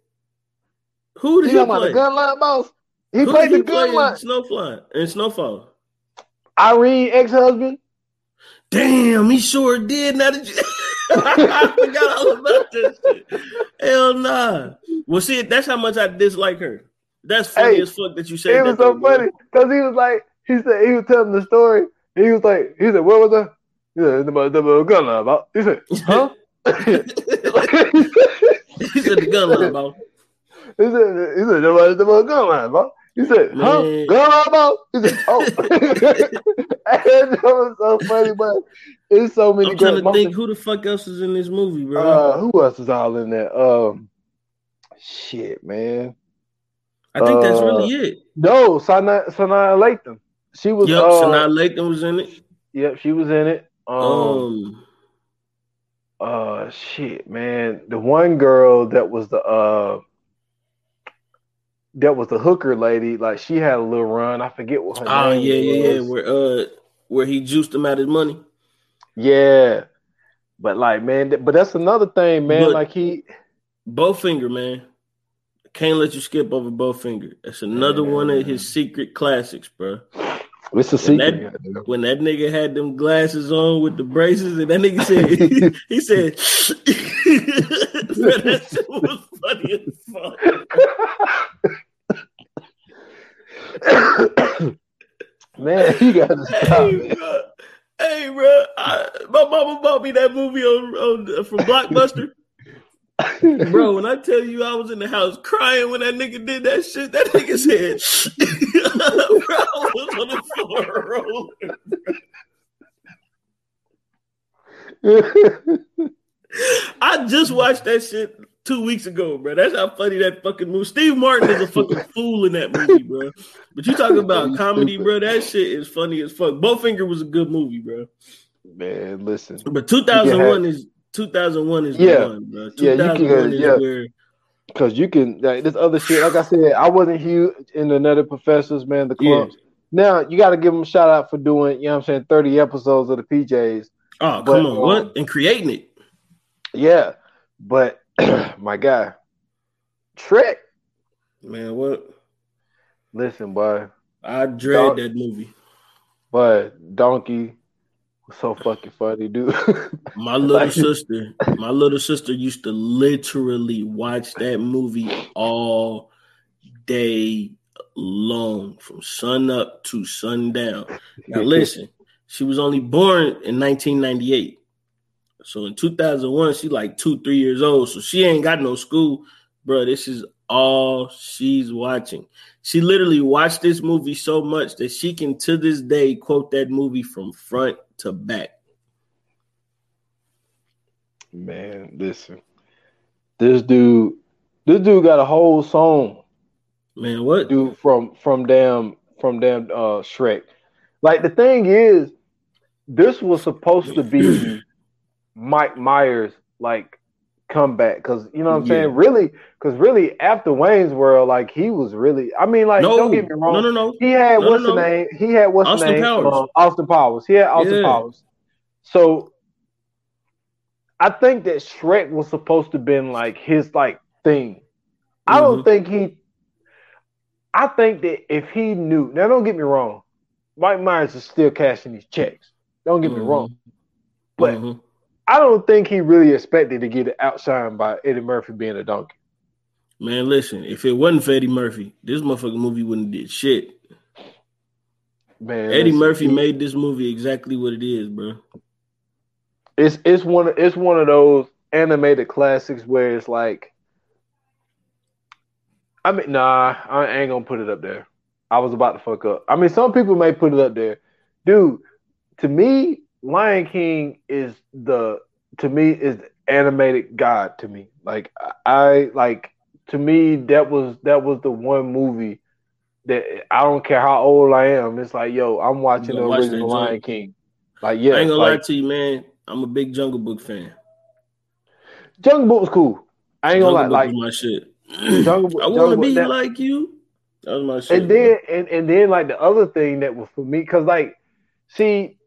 Who did you he play? Gun line, boss. He Who played the gun line. Snowfall and Snowfall. Irene ex-husband. Damn, he sure did. Now that you <laughs> I forgot all about this shit. Hell nah. Well, see, that's how much I dislike her. That's funny hey, as fuck that you said. It was so funny because he was like, he said he was telling the story. He was like, he said, "What was that?" He said, "The, the, the gun line about." He said, <laughs> "Huh?" he said, "The gun line about." He said, "He said the, the gun line about." He said, "Huh? Man. Gun Rambo?" He said, "Oh." <laughs> that was so funny, but it's so many. I'm trying to think who the fuck else is in this movie, bro. Uh, who else is all in there? Um, shit, man. I think uh, that's really uh, it. No, Sanaa Sanaa Lathan. She was. Yep, uh, Sanaa Lathan was in it. Yep, she was in it. Um, um uh shit, man. The one girl that was the uh that was the hooker lady. Like she had a little run. I forget what her oh, name yeah, yeah, yeah. Where uh where he juiced him out his money. Yeah. But like man, but that's another thing, man. But like he Bowfinger, man. Can't let you skip over Bowfinger. That's another man. one of his secret classics, bro. It's a secret. When that, when that nigga had them glasses on with the braces, and that nigga said, <laughs> he said, that shit was funny as fuck. Man, you gotta stop. Hey, bro. Hey, bro. I, my mama bought me that movie on, on from Blockbuster. Bro, when I tell you I was in the house crying when that nigga did that shit, that nigga said, <laughs> bro, I was on the floor rolling. <laughs> I just watched that shit two weeks ago, bro. That's how funny that fucking movie. Steve Martin is a <laughs> fucking fool in that movie, bro. But you talking about comedy, bro? That shit is funny as fuck. Bowfinger was a good movie, bro. Man, listen. But 2001 is 2001 is yeah, one, bro. 2001 yeah, you can, is yeah. where. Because you can, like, this other shit, like I said, I wasn't huge in the Nutty Professors, man, the clubs. Yeah. Now, you got to give them a shout out for doing, you know what I'm saying, 30 episodes of the PJs. Oh, but, come on. Um, what? And creating it. Yeah. But, <clears throat> my guy, Shrek. Man, what? Listen, boy. I dread Don- that movie. But Donkey, so fucking funny, dude. <laughs> my little like, sister, my little sister used to literally watch that movie all day long, from sun up to sundown. Now <laughs> listen, she was only born in 1998. So in 2001, she like two, three years old. So she ain't got no school. Bro, this is all she's watching. She literally watched this movie so much that she can to this day quote that movie from front to back. Man, listen. This dude, this dude got a whole song. Man, what? Dude from from damn from damn uh Shrek. Like the thing is, this was supposed to be <clears throat> Mike Myers like comeback because you know what I'm yeah. saying. Really, because really after Wayne's World, like he was really. I mean, like no, don't get me wrong. No, no, no. He had no, what's no, the name? He had what's Austin the name? Powers. Um, Austin Powers. He had Austin yeah. Powers. So I think that Shrek was supposed to have been like his like thing. Mm-hmm. I don't mm-hmm. think he. I think that if he knew, now don't get me wrong, Mike Myers is still cashing these checks. Don't get mm-hmm. me wrong, but mm-hmm. I don't think he really expected to get it outshined by Eddie Murphy being a donkey. Man, listen, if it wasn't for Eddie Murphy, this motherfucking movie wouldn't did shit. Man, Eddie Murphy he, made this movie exactly what it is, bro. It's it's one it's one of those animated classics where it's like I mean, nah, I ain't gonna put it up there. I was about to fuck up. I mean, some people may put it up there, dude. To me, Lion King is the to me is animated god to me. Like I like to me that was that was the one movie that I don't care how old I am. It's like yo, I'm watching the watch original Lion. King. Like yeah, I ain't gonna like, lie to you, man. I'm a big Jungle Book fan. Jungle Book was cool. I ain't gonna lie, Book like my shit. Jungle Book. <clears throat> I wanna be that- like you. That was my shit. and then and, and then like the other thing that was for me because like see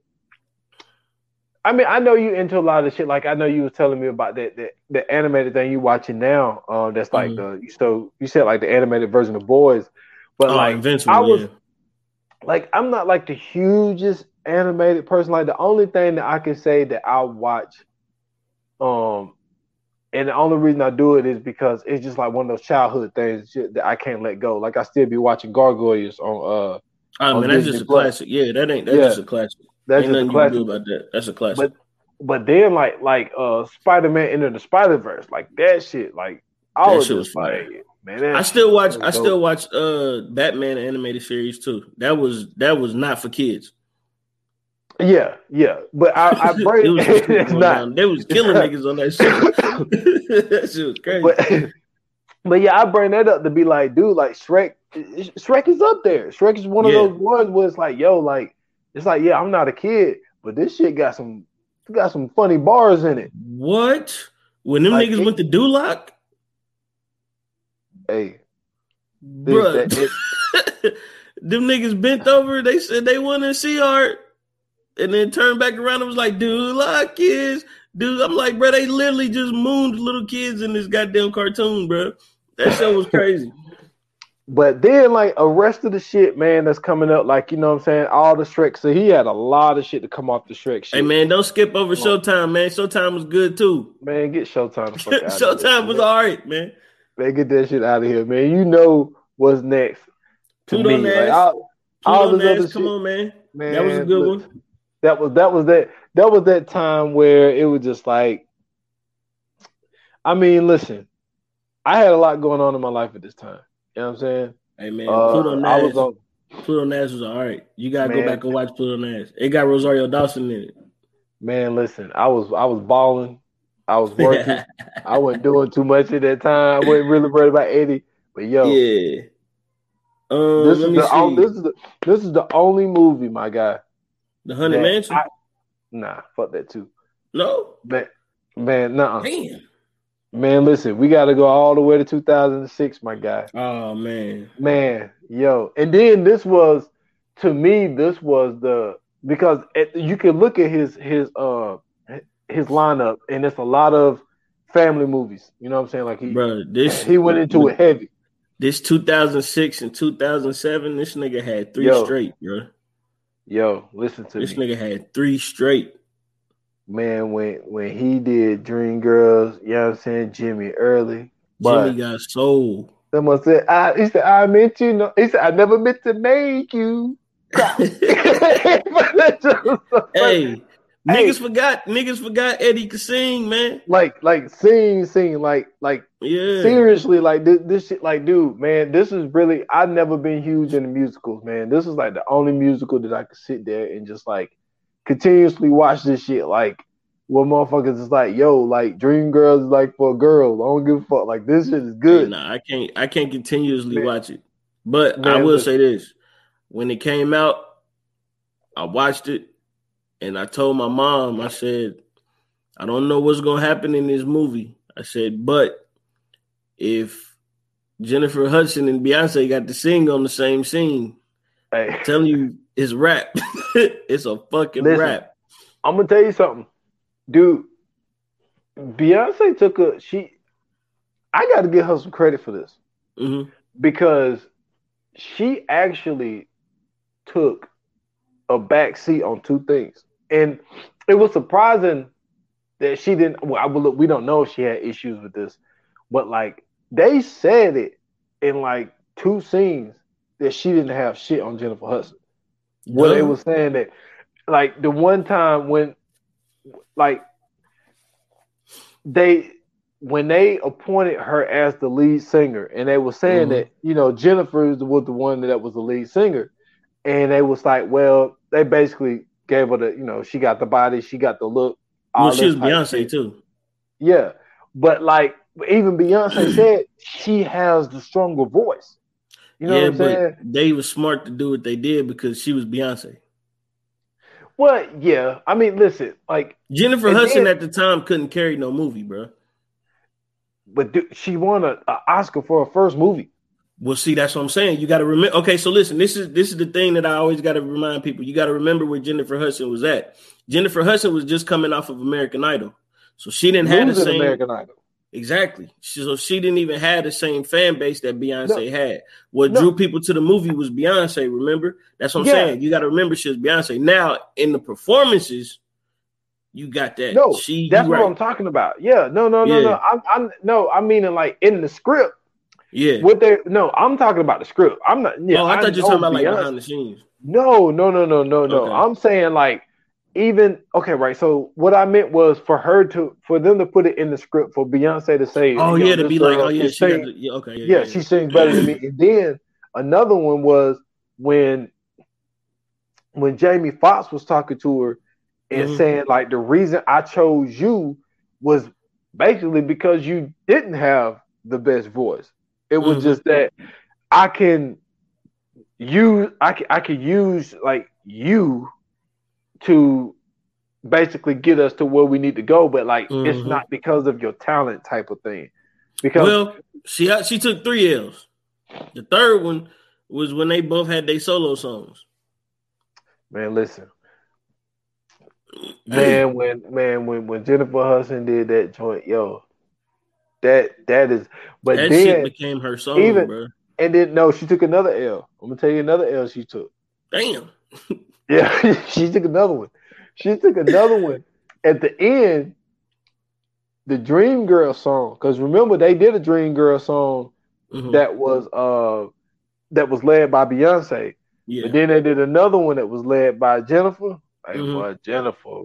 i mean i know you into a lot of shit like i know you was telling me about that that the animated thing you watching now um that's like Mhm. the so you said like the animated version of boys but oh, like I was- yeah. like i'm not like the hugest animated person like the only thing that i can say that i watch um and the only reason I do it is because it's just like one of those childhood things shit that I can't let go. Like I still be watching Gargoyles on uh on man, that's Disney just a Plus. classic. Yeah, that ain't that's Yeah. just a classic. That's ain't just a nothing you can classic. do about that. That's a classic. But then like like uh Spider Man into the Spider Verse, like that shit, like I That was shit was fire. like, man, I still watch. I still watch uh Batman animated series too. That was that was not for kids. yeah, yeah. But I, I <laughs> break It was <laughs> just it's going not. They was killing <laughs> niggas on that shit. that shit was crazy. But, but yeah, I bring that up to be like, dude, like Shrek, Shrek is up there. Shrek is one of Yeah. those ones where it's like, yo, like it's like, yeah, I'm not a kid, but this shit got some got some funny bars in it. what? When them Like, niggas it- went to Duloc, Hey, this, bruh. that, it, <laughs> them niggas bent over. They said they wanted to see art, and then turned back around and was like, "Duloc kids, dude." I'm like, bro, they literally just mooned little kids in this goddamn cartoon, bro. That show was <laughs> crazy. But then like a rest of the shit, man, that's coming up, like you know what I'm saying, all the Shrek. So he had a lot of shit to come off the Shrek shit. Hey man, don't skip over Come on. Showtime, man. Showtime was good too. Man, get Showtime the fuck <laughs> out of Showtime was man. all right, man. Man, get that shit out of here, man. You know what's next to Pluto me. Nash. Like, all, all this other come shit- on, man. man, That was a good look, one. That was that was that that was that time where it was just like I mean, listen, I had a lot going on in my life at this time. You know what I'm saying? Hey man, Uh, Pluto Nash. was on Pluto Nash was all right. You gotta Man. go back and watch Pluto Nash. It got Rosario Dawson in it. man, listen, I was I was balling, I was working. <laughs> I wasn't doing too much at that time. I wasn't really worried about Eddie. But yo, yeah. Um, this is the on- this is the this is the only movie, my guy. the Haunted Mansion. I- nah, fuck that too. no, Man, man, nah, damn. Man. Listen, we got to go all the way to 2006, my guy. Oh man. Man, yo, and then this was to me. This was the because you can look at his his uh his lineup, and it's a lot of family movies. You know what I'm saying? Like he Bro, this he went into it heavy. This 2006 and 2007, this nigga had three Yo. straight, bro. Yo, listen to This me, nigga had three straight. Man. When when he did Dream Girls, you know what I'm saying? Jimmy Early, but Jimmy got soul. someone said, I, he said, I meant you. No, he said, I never meant to make you. cry." But that's <laughs> just <laughs> so funny. hey, Hey. niggas forgot. Niggas forgot Eddie could sing, man. like like sing sing like like Yeah. seriously like this, this shit like dude man this is really I've never been huge into musicals man this is like the only musical that I could sit there and just like continuously watch this shit like what motherfuckers is like yo like Dream Girls is like for girls I don't give a fuck like this shit is good Nah, I can't. I can't continuously Man. watch it. But I will listen. say this: when it came out, I watched it, and I told my mom. I said, "I don't know what's gonna happen in this movie." I said, "But if Jennifer Hudson and Beyonce got to sing on the same scene, hey I'm telling you, it's rap. <laughs> it's a fucking Listen. rap." I'm gonna tell you something dude Beyonce took a she I got to give her some credit for this hmm because she actually took a back seat on two things, and it was surprising that she didn't. Well, I will look. We don't know if she had issues with this, but like they said it in like two scenes that she didn't have shit on Jennifer Hudson. Well, it was saying that like the one time when like they when they appointed her as the lead singer, and they were saying Mhm. that you know Jennifer was the- one that was the lead singer, and they was like, well, they basically gave her the you know she got the body, she got the look. all Well, she was Beyonce too. Yeah, but like even Beyonce <clears throat> said, she has the stronger voice. You know yeah, what I'm saying? but they was smart to do what they did because she was Beyonce. Well, yeah. I mean, listen, like, Jennifer Hudson then- at the time couldn't carry no movie, bro. but dude, she won a, a Oscar for her first movie. Well, see, that's what I'm saying. You got to remember. Okay, so listen, this is this is the thing that I always got to remind people. You got to remember where Jennifer Hudson was at. Jennifer Hudson was just coming off of American Idol, so she didn't have the same American Idol. Exactly. So she didn't even have the same fan base that Beyonce had. What No. drew people to the movie was Beyonce. Remember? That's what I'm Yeah. saying. You got to remember she was Beyonce. Now in the performances, you got that. No, she. That's what right. I'm talking about. Yeah, no, no, no, Yeah. no. I'm, I'm no, I mean like in the script. Yeah. What they no, I'm talking about the script. I'm not. Yeah, oh, I thought you were talking about like Beyonce- behind the scenes. No, no, no, no, no, no. Okay. I'm saying like even okay, right. So what I meant was for her to for them to put it in the script for Beyonce to say, Oh yeah, to be like, oh yeah, she sing- the, yeah, okay, yeah, yeah, yeah, she sings better than me. And then another one was when when Jamie Foxx was talking to her and Mhm. saying like the reason I chose you was basically because you didn't have the best voice. It was Mhm. just that I can use I can I can use like you to basically get us to where we need to go, but like it's Mhm. not because of your talent type of thing. Because Well, she she took three L's. The third one was when they both had their solo songs. Man, listen. Man, when man when when Jennifer Hudson did that joint, yo, that that is. But that shit then became her song, even- bro. and then no, she took another L. I'm gonna tell you another L she took. Damn. <laughs> Yeah, <laughs> she took another one. She took another one at the end. The Dream Girl song, because remember they did a Dream Girl song Mhm. that was uh that was led by Beyonce. yeah. But then they did another one that was led by Jennifer. Hey, Mhm. boy, Jennifer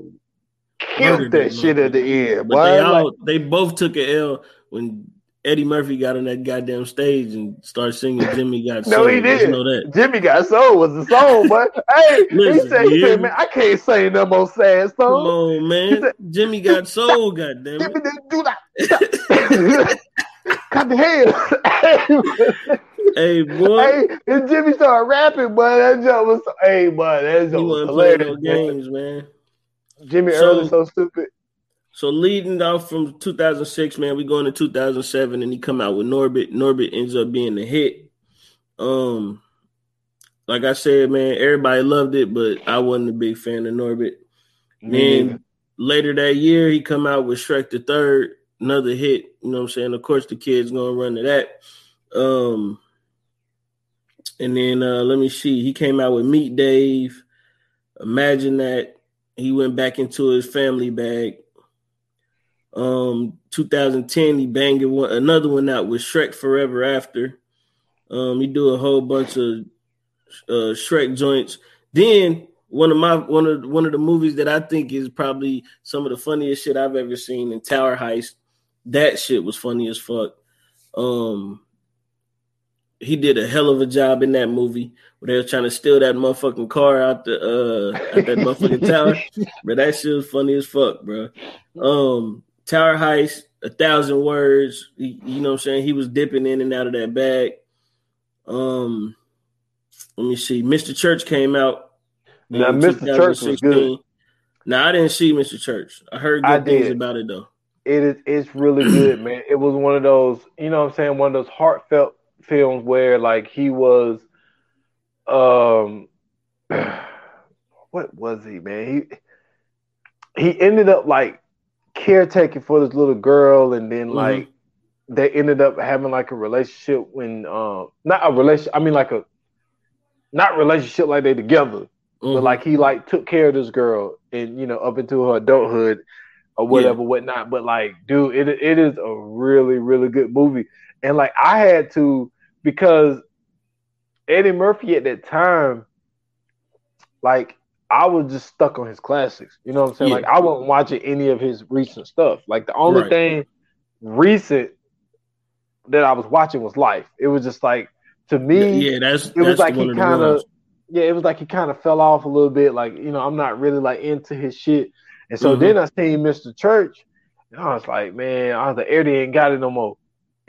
killed that shit at the end. But boy. they Like, all they both took an L when Eddie Murphy got on that goddamn stage and started singing Jimmy Got No, Soul. he didn't. know that. Jimmy Got Soul was the song, but <laughs> hey, he Listen, said, he said, man, I can't sing no more sad Come on, man. said- Jimmy Got Soul, goddamn Jimmy didn't do that. <laughs> Cut the head. <laughs> Hey, boy. hey, and Jimmy started rapping, but that joke was, hey, boy, that He joke was hilarious. no man. games, man. Jimmy So- Earl is so stupid. So leading off from 2006, man, we going to 2007, and he come out with Norbit. Norbit ends up being a hit. Um, like I said, man, everybody loved it, but I wasn't a big fan of Norbit. Then later that year, he come out with Shrek the Third, another hit. You know what I'm saying? Of course, the kids gonna run to that. Um, and then uh, let me see, he came out with Meet Dave. Imagine that. He went back into his family bag. Um, 2010, he banged one, another one out with Shrek Forever After. Um, he do a whole bunch of uh, Shrek joints. Then one of my one of one of the movies that I think is probably some of the funniest shit I've ever seen in Tower Heist. That shit was funny as fuck. Um, he did a hell of a job in that movie where they was trying to steal that motherfucking car out the uh out that motherfucking tower. <laughs> But that shit was funny as fuck, bro. Um, Tower Heist, a thousand words. He, you know what I'm saying? He was dipping in and out of that bag. Um, let me see. Mr. Church came out. Now, Mr. Church was good. Now I didn't see Mr. Church. I heard good I things about it though. it is it's really <clears throat> good, man. It was one of those, you know what I'm saying, one of those heartfelt films where like he was um <sighs> what was he, man? He he ended up like caretaking for this little girl and then Mhm. like they ended up having like a relationship when um not a relationship I mean like a not relationship like they together but Mhm. like he like took care of this girl and you know up into her adulthood or whatever whatnot but like dude it it is a really really good movie and like i had to because eddie murphy at that time like i was just stuck on his classics you know what i'm saying Yeah. like i wasn't watching any of his recent stuff like the only Right. thing recent that I was watching was Life. It was just like to me, yeah, that's it was like he kind of yeah, it was like he kind of fell off a little bit. Like you know, I'm not really like into his shit. And so Mhm. then I seen Mr. Church, and I was like, man, I was like, Eddie ain't got it no more.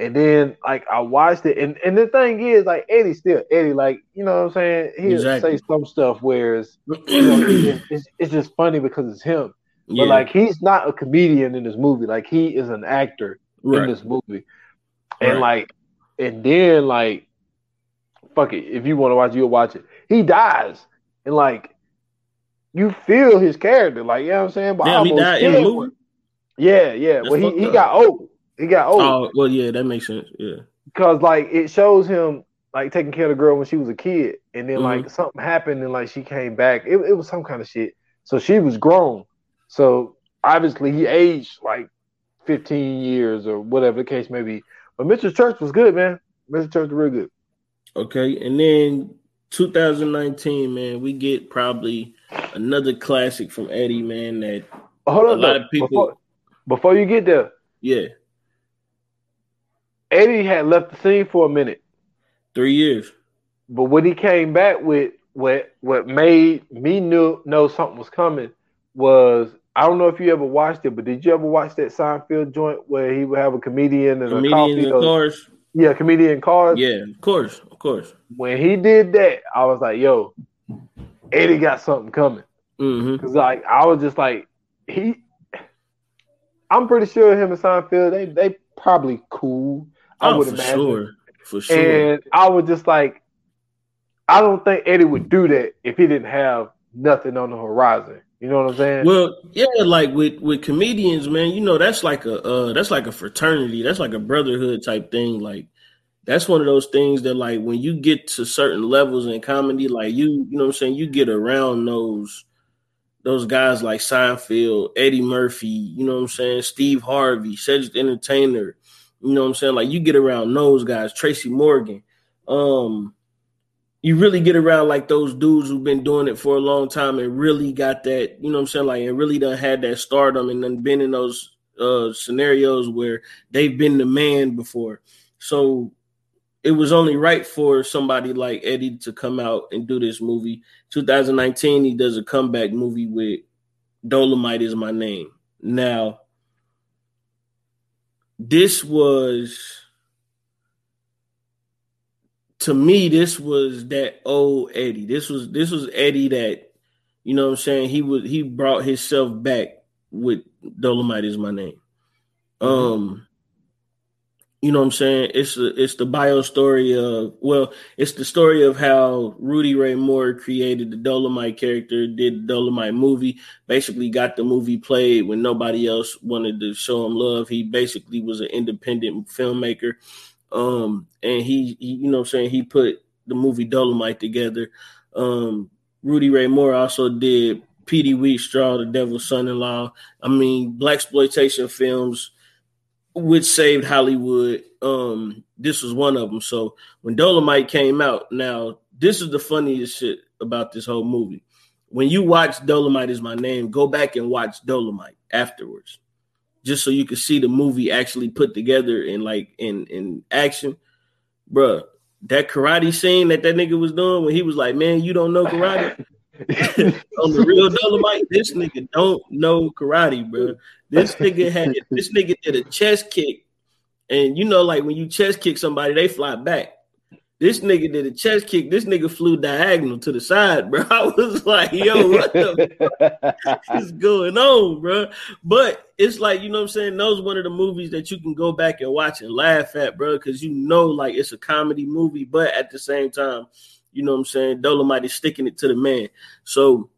And then like I watched it, and and the thing is, like Eddie still Eddie, like you know what I'm saying. He'll Exactly. say some stuff where it's, <clears throat> you know, it's, just, it's, it's just funny because it's him. yeah, But like he's not a comedian in this movie. Like he is an actor in this movie. And Right. like, and then like, fuck it. If you want to watch, you'll watch it. He dies, and like, you feel his character. Like you know what I'm saying. But Damn, he died in the movie. Yeah, yeah. That's well, he, he up. got old. He got old Oh well, yeah, that makes sense. Yeah, because like it shows him like taking care of the girl when she was a kid, and then Mm-hmm. like something happened, and like she came back. It, it was some kind of shit. So she was grown. So obviously he aged like 15 years or whatever the case may be. But Mr. Church was good, man. Mr. Church was real good. okay. And then 2019, man, we get probably another classic from Eddie, man. That Hold A on, lot though. of people- Before, before you get there, yeah, Eddie had left the scene for a minute, three years. but what he came back with, what what made me knew know something was coming was I don't know if you ever watched it, but did you ever watch that Seinfeld joint where he would have a comedian and a Comedians coffee? and cars. yeah, comedian cars. Yeah, of course, of course. When he did that, I was like, "Yo, Eddie got something coming." hmm Cause like I was just like he, I'm pretty sure him and Seinfeld they they probably cool. I Oh, would for imagine. sure, for sure. And I was just like, I don't think Eddie would do that if he didn't have nothing on the horizon. You know what I'm saying? Well, yeah, like with with comedians, man, you know that's like a uh, that's like a fraternity, that's like a brotherhood type thing. Like that's one of those things that like when you get to certain levels in comedy, like you, you know what I'm saying, you get around those those guys like Seinfeld, Eddie Murphy, you know what I'm saying, Steve Harvey, Cedric Entertainer, you know what I'm saying? Like you get around those guys, Tracy Morgan. Um you really get around like those dudes who've been doing it for a long time and really got that, you know what I'm saying? Like, and really done had that stardom and then been in those uh, scenarios where they've been the man before. So it was only right for somebody like Eddie to come out and do this movie. 2019, he does a comeback movie with Dolomite is my name. Now, this was to me, this was that old Eddie. This was this was Eddie that, you know what I'm saying, he was he brought himself back with Dolomite is my name. Um you know what I'm saying? It's a, it's the bio story of well, it's the story of how Rudy Ray Moore created the Dolomite character, did the Dolomite movie, basically got the movie played when nobody else wanted to show him love. He basically was an independent filmmaker. Um, and he, he you know what I'm saying, he put the movie Dolomite together. Um, Rudy Ray Moore also did Petey Wheatstraw, The Devil's Son-in-Law. I mean, black exploitation films which saved Hollywood. Um, this was one of them. So when Dolomite came out, now this is the funniest shit about this whole movie. When you watch Dolomite is my name, go back and watch Dolomite afterwards, just so you can see the movie actually put together in like in in action, bruh. That karate scene that that nigga was doing when he was like, "Man, you don't know karate." <laughs> <laughs> on the real Dolomite, this nigga don't know karate, bro. This nigga had this nigga did a chest kick, and you know, like when you chest kick somebody, they fly back. This nigga did a chest kick. This nigga flew diagonal to the side, bro. <laughs> I was like, yo, what the is going on, bro? But it's like, you know what I'm saying? Those one of the movies that you can go back and watch and laugh at, bro, because you know, like it's a comedy movie, but at the same time, you know what I'm saying? Dolomite is sticking it to the man. So,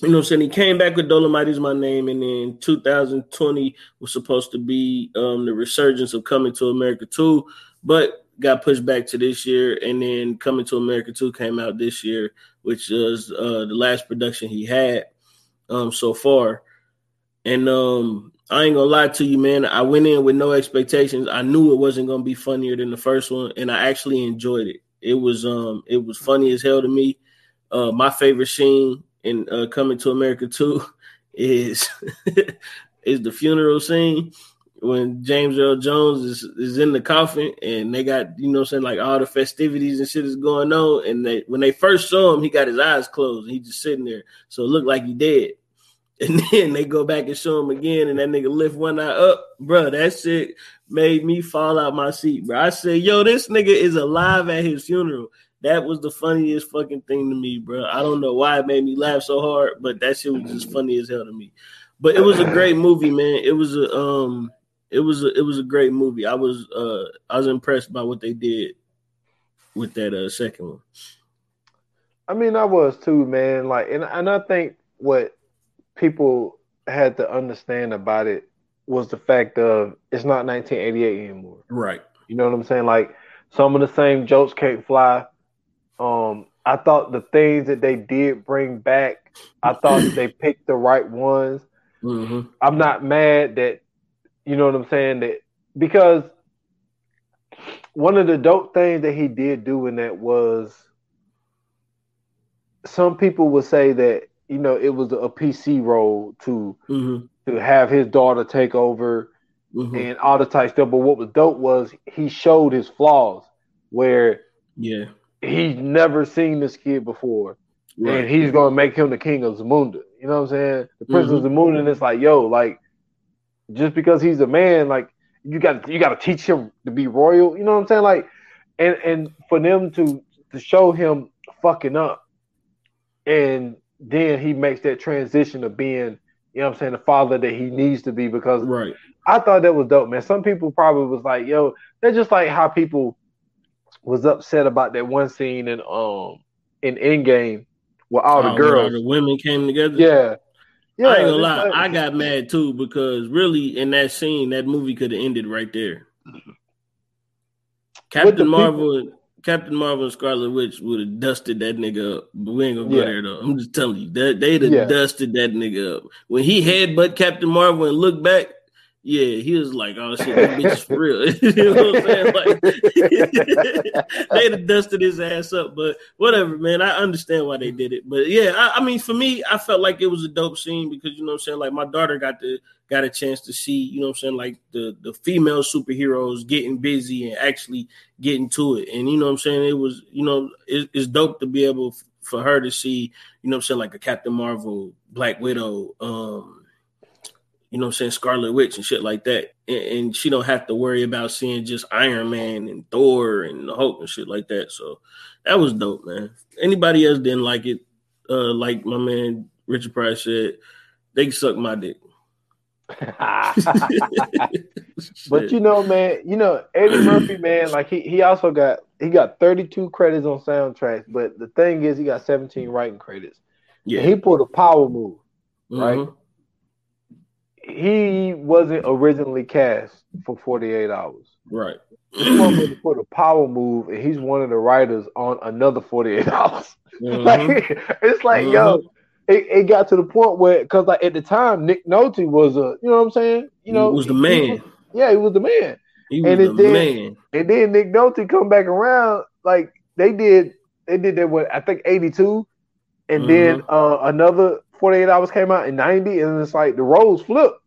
you know what I'm saying? He came back with Dolomite is my name, and then 2020 was supposed to be um, the resurgence of Coming to America 2, but got pushed back to this year. And then Coming to America 2 came out this year, which was uh, the last production he had um, so far. And um, I ain't gonna lie to you, man. I went in with no expectations. I knew it wasn't gonna be funnier than the first one, and I actually enjoyed it. It was um, it was funny as hell to me. Uh, my favorite scene in uh, Coming to America 2 <laughs> is <laughs> is the funeral scene when James Earl Jones is, is in the coffin and they got you know I'm saying like all the festivities and shit is going on. And they when they first saw him he got his eyes closed and he just sitting there. So it looked like he dead. <laughs> And then they go back and show him again and that nigga lift one eye up. Bro that shit made me fall out my seat bro I said yo this nigga is alive at his funeral that was the funniest fucking thing to me bro I don't know why it made me laugh so hard but that shit was just funny as hell to me but it was a great movie man it was a um it was a, it was a great movie. I was uh I was impressed by what they did with that uh second one. I mean, I was too, man. Like, and and I think what people had to understand about it was the fact of it's not 1988 anymore. Right. You know what I'm saying? Like some of the same jokes can't fly. Um, I thought the things that they did bring back, I thought they picked the right ones. Mm-hmm. I'm not mad that you know what I'm saying? That because one of the dope things that he did do in that was some people would say that you know it was a PC role to mm-hmm. To have his daughter take over mm-hmm. and all the type stuff. But what was dope was he showed his flaws where yeah he's never seen this kid before. right. And he's gonna make him the king of Zamunda. You know what I'm saying? The Prince Mhm. of Zamunda, and it's like, yo, like, just because he's a man, like, you got you got to teach him to be royal. You know what I'm saying? Like, and and for them to to show him fucking up, and then he makes that transition of being, you know what I'm saying, the father that he needs to be. Because right. I thought that was dope, man. Some people probably was like, yo, they're just like how people was upset about that one scene in um in Endgame where all the Oh, girls. the women came together. Yeah. Yeah. I ain't gonna lie, like- I got mad too because really in that scene, that movie could have ended right there. Captain people- Marvel, Captain Marvel and Scarlet Witch would have dusted that nigga up, but we ain't gonna go Yeah. there though. I'm just telling you that they'd have Yeah. dusted that nigga up when he headbutt Captain Marvel and looked back. Yeah, he was like, "Oh shit, this bitch is for real." <laughs> you know what I'm saying? Like, <laughs> they'd have dusted his ass up, but whatever, man. I understand why they did it, but yeah, I, I mean, for me, I felt like it was a dope scene because you know what I'm saying. Like my daughter got to got a chance to see, you know I'm saying, like the the female superheroes getting busy and actually getting to it, and you know I'm saying. It was, you know, it, it's dope to be able f- for her to see, you know I'm saying, like a Captain Marvel, Black Widow, um you know I'm saying, Scarlet Witch and shit like that. And, and she don't have to worry about seeing just Iron Man and Thor and the Hulk and shit like that. So that was dope, man. Anybody else didn't like it, uh, like my man Richard Pryor said, they suck my dick. <laughs> but you know, man, you know Eddie Murphy, man, like he he also got he got 32 credits on soundtracks, but the thing is, he got 17 writing credits. yeah, And he pulled a power move. right. Mhm. He wasn't originally cast for 48 hours. right. He put a power move, and he's one of the writers on another 48 hours. <laughs> Mhm. Like it's like, yo, Mhm. It, it got to the point where, because like at the time, Nick Nolte was a, you know what I'm saying? You know, he was the he man. was- yeah, he was the man. He was and the did- man. And then Nick Nolte come back around, like they did, they did that what I think 82, and then uh, another 48 hours came out in 90, and it's like the roles flipped.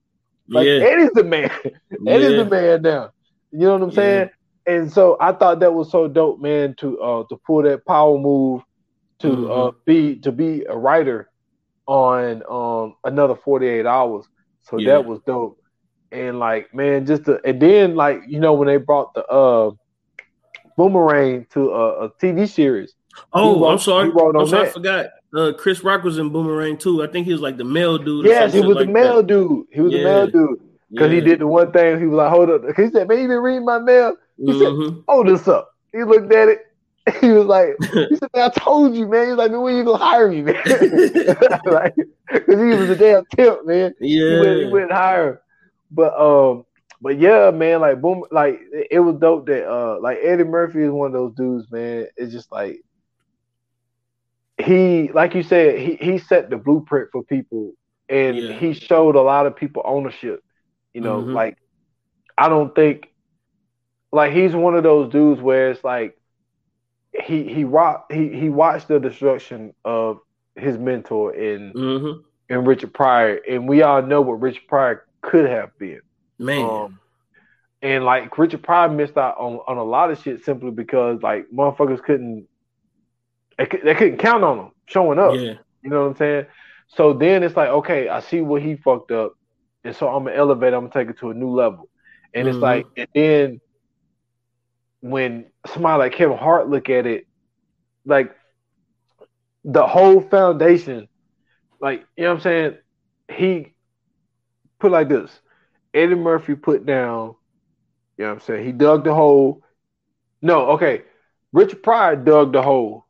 Like yeah, Eddie's the man. <laughs> Eddie's yeah. the man now. You know what I'm Yeah. saying? And so I thought that was so dope, man, to uh to pull that power move to uh Mhm. be to be a writer on um another 48 hours. So Yeah. that was dope. And like, man, just to, and then like, you know, when they brought the uh boomerang to a, a TV series. Oh, wrote- I'm sorry. he wrote on I'm sorry, I forgot. Uh, Chris Rock was in Boomerang too. I think he was like the male dude. Yes, he was like the male that. dude. He was the Yeah. male dude. Because he did the one thing, he was like, hold up. he said, man, you been reading my mail? He said, Mhm. hold this up. He looked at it. <laughs> He was like, <laughs> he said, man, I told you, man. He's like, man, when you gonna hire me, man? <laughs> like, cause he was a damn tip, man. He wouldn't, he wouldn't hire him. But um, but yeah, man, like boom, like it, was dope that uh, like Eddie Murphy is one of those dudes, man. It's just like he, like you said, he he set the blueprint for people, and Yeah. he showed a lot of people ownership. You know, Mhm. like I don't think like he's one of those dudes where it's like he he rock he he watched the destruction of his mentor in hmm in Richard Pryor, and we all know what Richard Pryor could have been. Man. Um, and like Richard Pryor missed out on, on a lot of shit simply because like motherfuckers couldn't they, they couldn't count on him showing up. Yeah. You know what I'm saying? So then it's like, okay, I see what he fucked up, and so I'm gonna elevate. I'm gonna take it to a new level. And it's Mhm. like, and then when somebody like Kevin Hart look at it, like the whole foundation, like you know what I'm saying, he put like this. Eddie Murphy put down, you know what I'm saying, he dug the hole. No, okay. Richard Pryor dug the hole.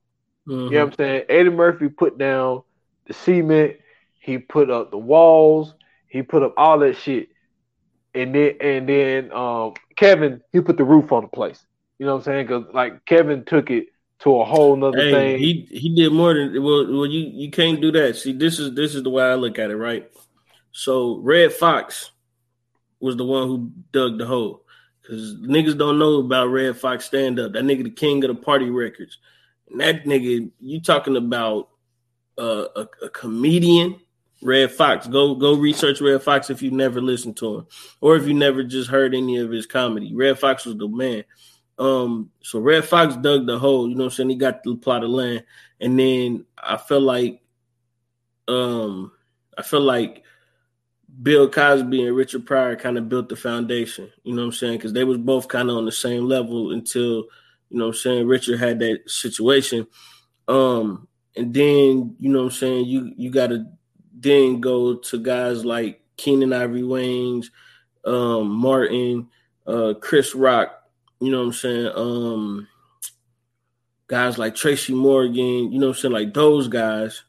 Mhm. You know what I'm saying? Eddie Murphy put down the cement, he put up the walls, he put up all that shit. And then and then um Kevin, he put the roof on the place. You know what I'm saying? Cause like Kevin took it to a whole nother Hey, thing. he he did more than well. Well, you you can't do that. See, this is this is the way I look at it, right? So Redd Foxx was the one who dug the hole because niggas don't know about Redd Foxx stand up. That nigga, the king of the party records. And that nigga, you talking about uh, a, a comedian? Redd Foxx. Go go research Redd Foxx if you never listened to him, or if you never just heard any of his comedy. Redd Foxx was the man. Um, so Redd Foxx dug the hole, you know what I'm saying? He got the plot of land. And then I feel like um I feel like Bill Cosby and Richard Pryor kind of built the foundation, you know what I'm saying? Because they was both kind of on the same level until, you know what I'm saying, Richard had that situation. Um, and then, you know what I'm saying, you you gotta then go to guys like Keenan Ivory Wayans, um, Martin, uh, Chris Rock, you know what I'm saying? Um guys like Tracy Morgan, you know what I'm saying, like those guys,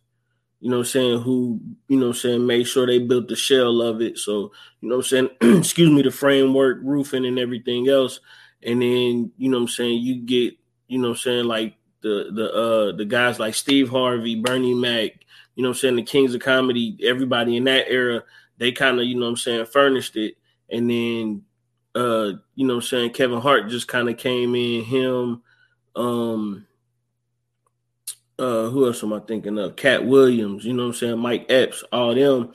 you know what I'm saying, who, you know what I'm saying, made sure they built the shell of it. So, you know what I'm saying, <clears throat> excuse me, the framework, roofing and everything else. And then, you know what I'm saying, you get, you know what I'm saying, like the the uh the guys like Steve Harvey, Bernie Mac, you know what I'm saying, the Kings of Comedy, everybody in that era, they kind of, you know what I'm saying, furnished it. And then uh, you know saying, Kevin Hart just kind of came in, him, um, uh, who else am I thinking of? Katt Williams, you know what I'm saying, Mike Epps, all them,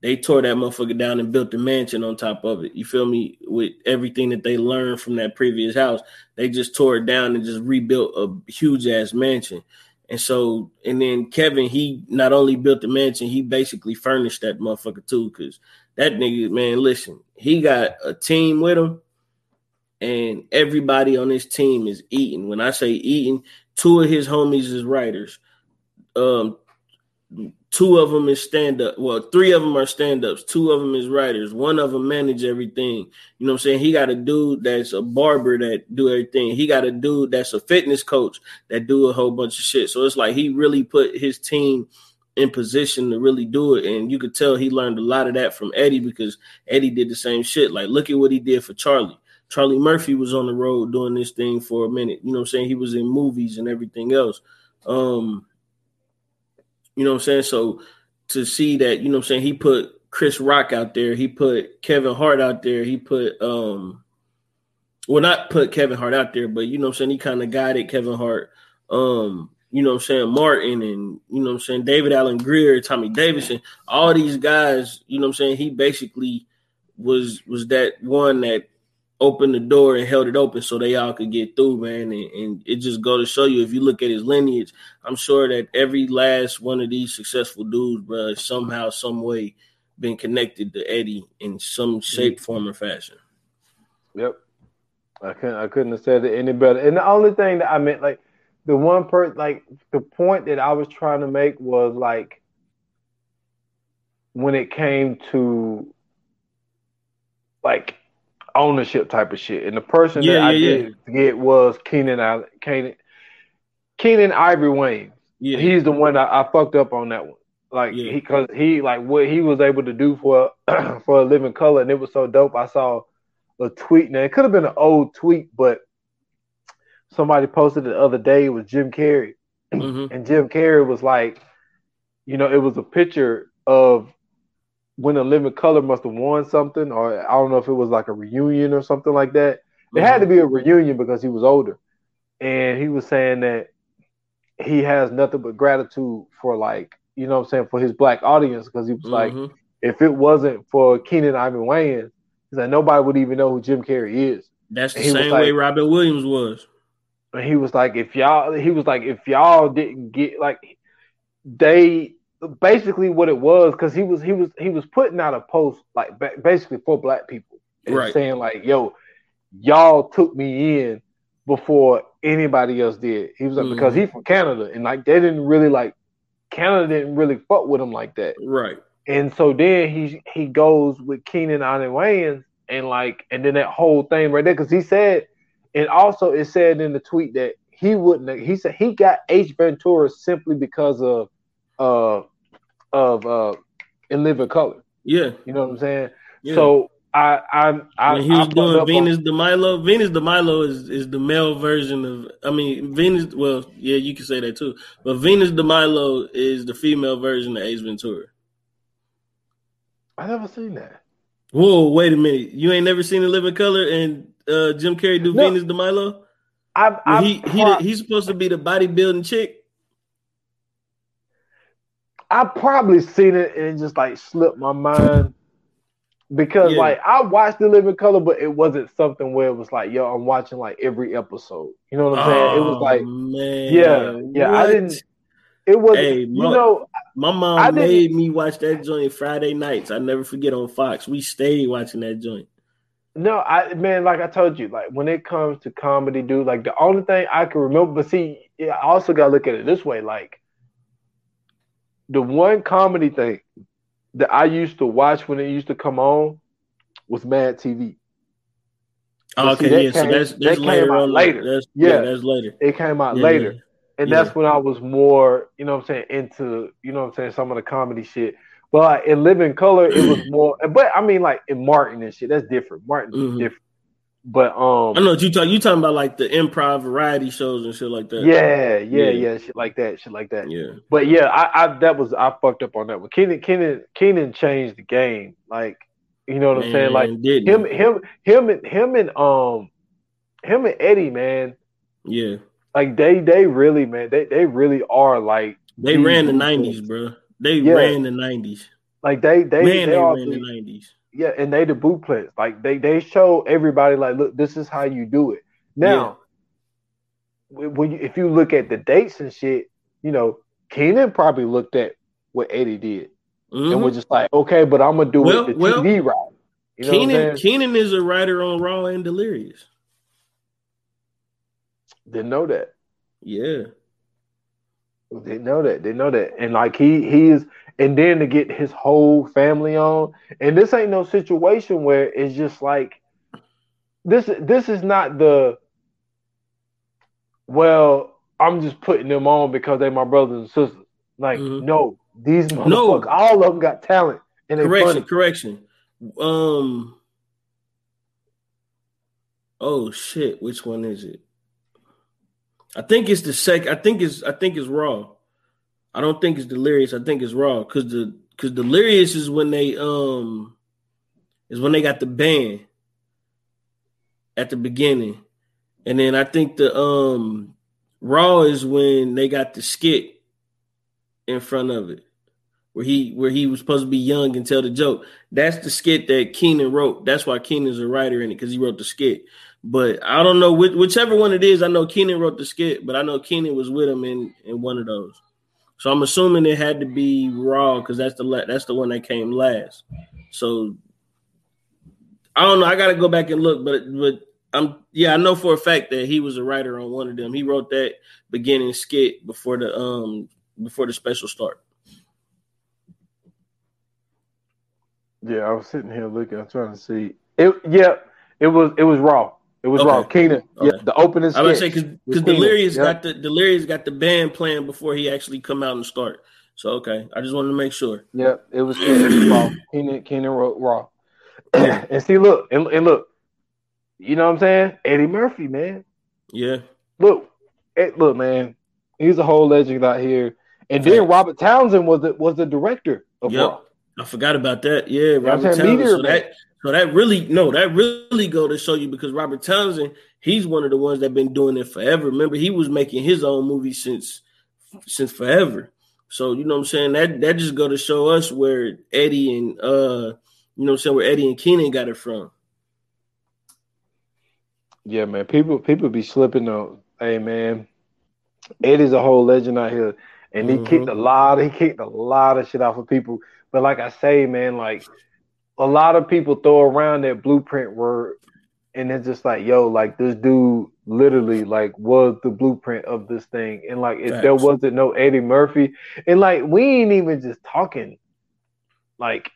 they tore that motherfucker down and built the mansion on top of it. You feel me? With everything that they learned from that previous house, they just tore it down and just rebuilt a huge ass mansion. And so, and then Kevin, he not only built the mansion, he basically furnished that motherfucker too. Cause that nigga, man, listen, he got a team with him, and everybody on his team is eating. When I say eating, two of his homies is writers. Um, two of them is stand up. Well, three of them are stand ups. Two of them is writers. One of them manage everything. You know what I'm saying? He got a dude that's a barber that do everything. He got a dude that's a fitness coach that do a whole bunch of shit. So it's like he really put his team in position to really do it. And you could tell he learned a lot of that from Eddie because Eddie did the same shit. Like, look at what he did for Charlie. Charlie Murphy was on the road doing this thing for a minute. You know I'm saying? He was in movies and everything else. Um, you know I'm saying? So to see that, you know I'm saying, he put Chris Rock out there, he put Kevin Hart out there, he put um well not put Kevin Hart out there, but you know I'm saying, he kind of guided Kevin Hart. Um, you know what I'm saying, Martin and you know what I'm saying, David Alan Grier, Tommy Davidson, all these guys, you know what I'm saying, he basically was was that one that opened the door and held it open so they all could get through, man. And, and it just go to show you if you look at his lineage, I'm sure that every last one of these successful dudes, bro, somehow, some way, been connected to Eddie in some shape, mm-hmm. form, or fashion. Yep. I couldn't I couldn't have said it any better. And the only thing that I meant, like the one part, like the point that I was trying to make was like when it came to like ownership type of shit. And the person Yeah, that I yeah, did get was Keenan Keenan Ivory Wayne. Yeah, He's the one I, I fucked up on that one. Like Yeah. he cause he like what he was able to do for <clears throat> for a living color and it was so dope. I saw a tweet now. It could have been an old tweet, but somebody posted the other day. Was Jim Carrey. Mhm. And Jim Carrey was like, you know, it was a picture of when a living color must have won something, or I don't know if it was like a reunion or something like that. It had to be a reunion because he was older. And he was saying that he has nothing but gratitude for like, you know what I'm saying, for his black audience, because he was like, Mhm. if it wasn't for Keenan Ivan Wayans, He's like nobody would even know who Jim Carrey is. That's the same like- way Robin Williams was. And he was like, if y'all, he was like, if y'all didn't get like, they basically what it was because he was he was he was putting out a post like basically for black people and Right. saying like, yo, y'all took me in before anybody else did. He was like because Mhm. he's from Canada and like they didn't really like Canada didn't really fuck with him like that. Right. And so then he he goes with Keenan Allen Wayans and like and then that whole thing right there because he said and also it said in the tweet that he wouldn't he said he got Ace Ventura simply because of uh of uh in living color. Yeah. You know what I'm saying? yeah. So I I I when he was fucked doing up on- Venus de Milo, Venus de Milo is, is the male version of. I mean, Venus. Well, yeah, you can say that too. But Venus de Milo is the female version of Ace Ventura. I never seen that. Whoa, wait a minute! You ain't never seen a Living Color and uh, Jim Carrey do No. Venus de Milo? I Well, I he he he's supposed to be the bodybuilding chick. I probably seen it and it just like slipped my mind because Yeah. like I watched the Living Color, but it wasn't something where it was like, yo, I'm watching like every episode. You know what I'm saying? It was Oh, like, man, yeah, yeah. I didn't. It was, Hey, you know, My mom made me watch that joint Friday nights. I never forget on Fox. We stayed watching that joint. No, I man, like I told you, like when it comes to comedy, dude, like the only thing I can remember, but see, yeah, I also gotta look at it this way, like the one comedy thing that I used to watch when it used to come on was Mad TV. Oh, see, okay, that yeah. so came- that's that that's came later out on. later. That's, yeah. Yeah. that's later. It came out Yeah, later. yeah. And that's when I was more, you know what I'm saying, into, you know what I'm saying, some of the comedy shit. But like, in Living Color, it was <clears throat> more, but I mean, like in Martin and shit, that's different. Martin's Mhm. different. But um, I know what you talk. You talking about like the improv variety shows and shit like that. yeah, yeah, Yeah. yeah, shit like that, shit like that. yeah. But yeah, I, I that was I fucked up on that one. Keenan, Keenan, Keenan changed the game. Like, you know what I'm saying? Like didn't him, him, him, and him and um, him and Eddie, man. Yeah, Like they, they really, man, they, they really are like, they ran the nineties, bro. They Yeah. ran the nineties. like they, they, Man, they, they ran the nineties. Yeah, and they the blueprints. Like they they show everybody like, look, this is how you do it. Now, when when you, if you look at the dates and shit, you know, Keenan probably looked at what Eddie did and Mhm. was just like, okay, but I'm gonna do Well, it the well, TV route. You know Keenan, what I'm saying? Keenan is a writer on Raw and Delirious. Didn't know that. Yeah, Didn't know that. Didn't know that. And like he he is, and then to get his whole family on, and this ain't no situation where it's just like this. This is not the well. I'm just putting them on because they're my brothers and sisters. Like Mhm. no, these motherfuckers, No. all of them got talent, and they correction, funny. correction. Um. Oh shit! Which one is it? I think it's the second. I think it's. I think it's Raw. I don't think it's Delirious. I think it's Raw because the because Delirious is when they um is when they got the band at the beginning, and then I think the um Raw is when they got the skit in front of it where he where he was supposed to be young and tell the joke. That's the skit that Keenan wrote. That's why Keenan's a writer in it because he wrote the skit. But I don't know which, whichever one it is. I know Keenan wrote the skit, but I know Keenan was with him in in one of those. So I'm assuming it had to be Raw because that's the that's the one that came last. So I don't know. I got to go back and look, but but I'm yeah. I know for a fact that he was a writer on one of them. He wrote that beginning skit before the um before the special start. Yeah, I was sitting here looking. I'm trying to see it. Yeah, it was it was raw. It was Okay. raw. Keenan. Yeah, the opening. I would sketch say because Delirious Yep. got the Delirious got the band playing before he actually come out and start. So okay, I just wanted to make sure. Yeah, it was, was. Keenan, Keenan wrote raw. <clears throat> And see, look, and, and look, you know what I'm saying? Eddie Murphy, man. Yeah, Look, eh, look, man. He's a whole legend out here. And then Robert Townsend was the was the director of Yep. Raw. I forgot about that. Yeah, Robert? Townsend. Meteor So that so that really no, that really go to show you because Robert Townsend, he's one of the ones that been doing it forever. Remember, he was making his own movie since since forever. So you know what I'm saying? That that just go to show us where Eddie and uh you know what I'm saying where Eddie and Keenan got it from. Yeah, man. People people be slipping on. Hey, man. Eddie's a whole legend out here, and he Mhm. kicked a lot. He kicked a lot of shit off of people. But like I say, man, like a lot of people throw around that blueprint word, and it's just like, yo, like this dude literally like was the blueprint of this thing, and like if there wasn't no Eddie Murphy, and like we ain't even just talking, like,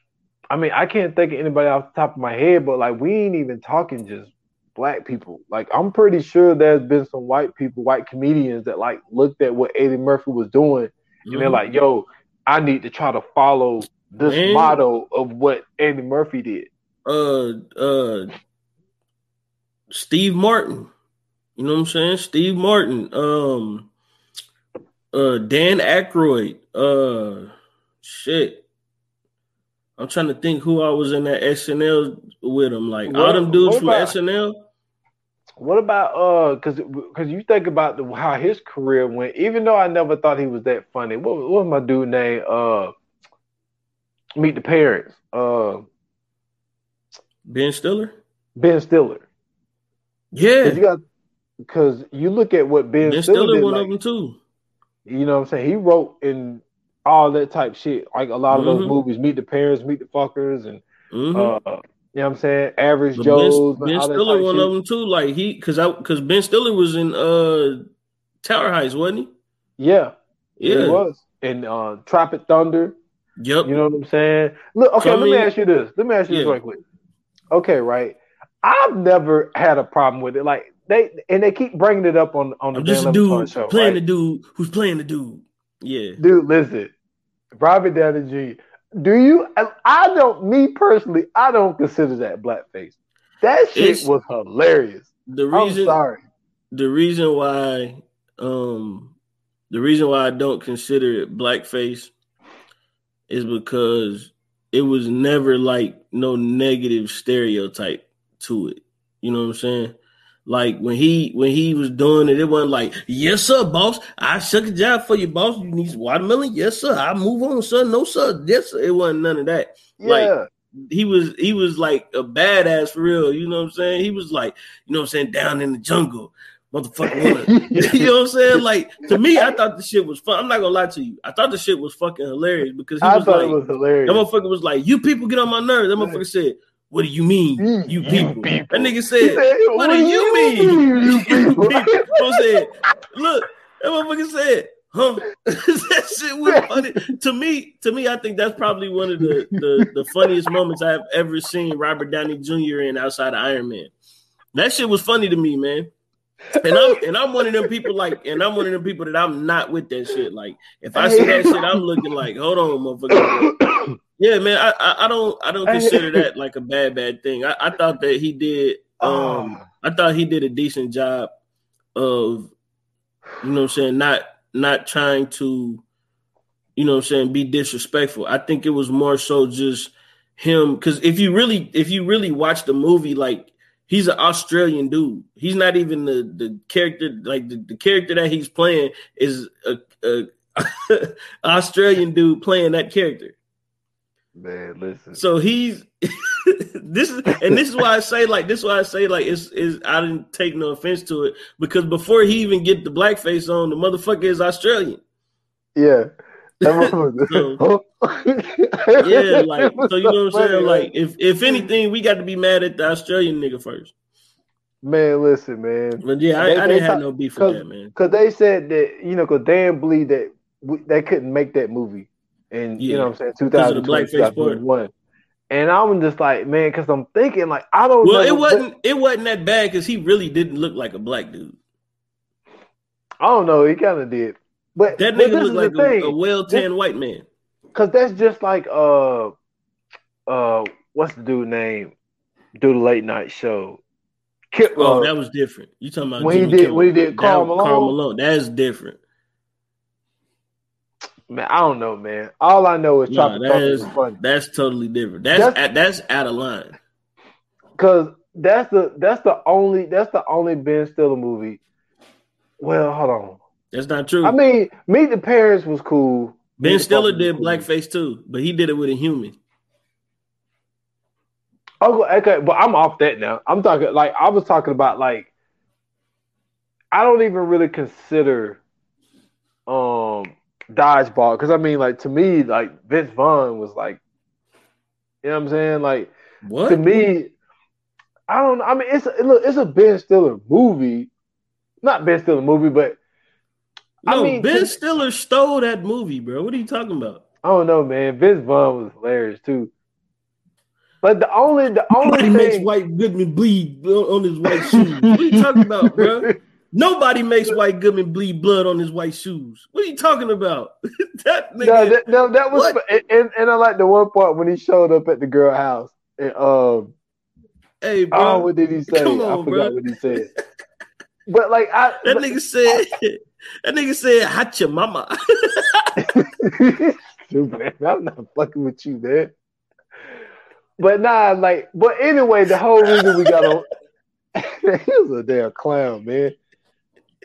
I mean, I can't think of anybody off the top of my head, but like we ain't even talking just black people. Like I'm pretty sure there's been some white people, white comedians that like looked at what Eddie Murphy was doing and they're Mhm. like, yo, I need to try to follow this Man. motto of what Eddie Murphy did. uh uh Steve Martin. You know what I'm saying? Steve Martin. Um uh Dan Aykroyd. Uh shit. I'm trying to think who I was in that SNL with him. Like all What- them dudes from about- SNL. What about uh cause cause you think about the, how his career went, even though I never thought he was that funny. What, what was my dude name? Uh Meet the Parents. Uh Ben Stiller? Ben Stiller. Yeah. Cause you got because you look at what Ben, Ben Stiller, Stiller did, one like, of them too. You know what I'm saying? He wrote in all that type shit, like a lot of those Mhm. movies, Meet the Parents, Meet the Fuckers, and Mhm. uh, you know what I'm saying? Average But Joe's, ben, ben Stiller one shit. of them too. Like he cause I cause Ben Stiller was in uh Tower Heist, wasn't he? Yeah, Yeah. he was. And uh, Tropic Thunder, Yep. you know what I'm saying? Look, okay, So, let me mean- ask you this. Let me ask you this Yeah. right quick. Okay, right. I've never had a problem with it. Like they and they keep bringing it up on on the I'm just a Dan Le Batard dude show. playing right? the dude who's playing the dude. Yeah. Dude, listen, Robert Downey Jr. Do you? I- don't. Me personally, I don't consider that blackface. That shit It's- was hilarious. The I'm reason sorry. the reason why um the reason why I don't consider it blackface is because it was never like no negative stereotype to it. You know what I'm saying? Like when he when he was doing it, it wasn't like, yes sir, boss. I shuck a job for you, boss. You need some watermelon? Yes, sir. I move on, sir. No, sir. Yes, sir. It wasn't none of that. Like, Yeah, he was he was like a badass for real. You know what I'm saying? He was like, you know what I'm saying, down in the jungle, motherfucker. Wanna, <laughs> <laughs> you know what I'm saying? Like to me, I thought the shit was fun. I'm not gonna lie to you. I thought the shit was fucking hilarious because he I was thought like, it was hilarious. that motherfucker was like, you people get on my nerves. That motherfucker said, what do you mean, mm. You- you you people? people. <laughs> That nigga said, said, what do you mean? you people? I said, look, that motherfucker said, huh? that shit was funny. to me, to me, I think that's probably one of the, the, the funniest moments I've ever seen Robert Downey Jr. in outside of Iron Man. That shit was funny to me, man. And I'm and I'm one of them people like, and I'm one of them people that I'm not with that shit. Like, if I see that shit, I'm looking like, hold on, motherfucker. Yeah, man, I, I, I don't I don't consider that like a bad bad thing. I, I thought that he did um Oh. I thought he did a decent job of you know what I'm saying, not not trying to, you know what I'm saying, be disrespectful. I think it was more so just him because if you really if you really watch the movie, like he's an Australian dude. He's not even the the character like the, the character that he's playing is a, a <laughs> Australian dude playing that character. Man, listen. So he's <laughs> this is and this is why I say like this is why I say like it's is I didn't take no offense to it because before he even get the blackface on, the motherfucker is Australian. Yeah. That <laughs> oh. Yeah, <laughs> like so you know what I'm saying? Like if if anything, we got to be mad at the Australian nigga first. man, listen, man. But yeah, I, They- I didn't have no beef with that, man. Because they said that, you know, because Dan believed that we, they couldn't make that movie in, you know what I'm saying, Because of 2020, blackface part. 2021. And I'm just like, man, because I'm thinking, like, I don't Well, know. it wasn't it wasn't that bad because he really didn't look like a black dude. I don't know. He kind of did. But, That nigga looked like a, a well tanned white man. Because that's just like, uh, uh, what's the dude name? Do the late night show. Kip, Oh, uh, that was different. You talking about when he Jimmy did- Kimmel. when he did That- Malone? Karl Malone. That's different. man, I don't know, man. All I know is Nah, that is- is funny. That's totally different. That's That's- at, that's out of line. Cause that's the that's the only that's the only Ben Stiller movie. Well, hold on. That's not true. I mean, Meet the Parents was cool. ben Stiller did cool. blackface too, but he did it with a human. Oh, okay, but I'm off that now. I'm talking like I was talking about like I don't even really consider um dodgeball because I mean, like to me, like Vince Vaughn was like, you know what I'm saying? Like What? to me, I don't. know. I mean, it's a, look, it's a Ben Stiller movie, not Ben Stiller movie, but no, I mean, Ben to- Stiller stole that movie, bro. What are you talking about? I don't know, man. Vince Vaughn was hilarious too. But the only, the only Nobody makes White Goodman bleed on his white shoes. What are you talking about, bro? Nobody makes White Goodman bleed blood on his white shoes. What are you talking about? <laughs> <laughs> that nigga. no, that, no, that was, and, and, and I like the one part when he showed up at the girl house. And, um, hey, bro. oh, what did he say? Come I forgot bro. what he said. But like, I that nigga said. That nigga said, "Hot your mama." <laughs> Stupid. I'm not fucking with you, man. But nah, like, but anyway, the whole reason we got on, <laughs> he was a damn clown, man.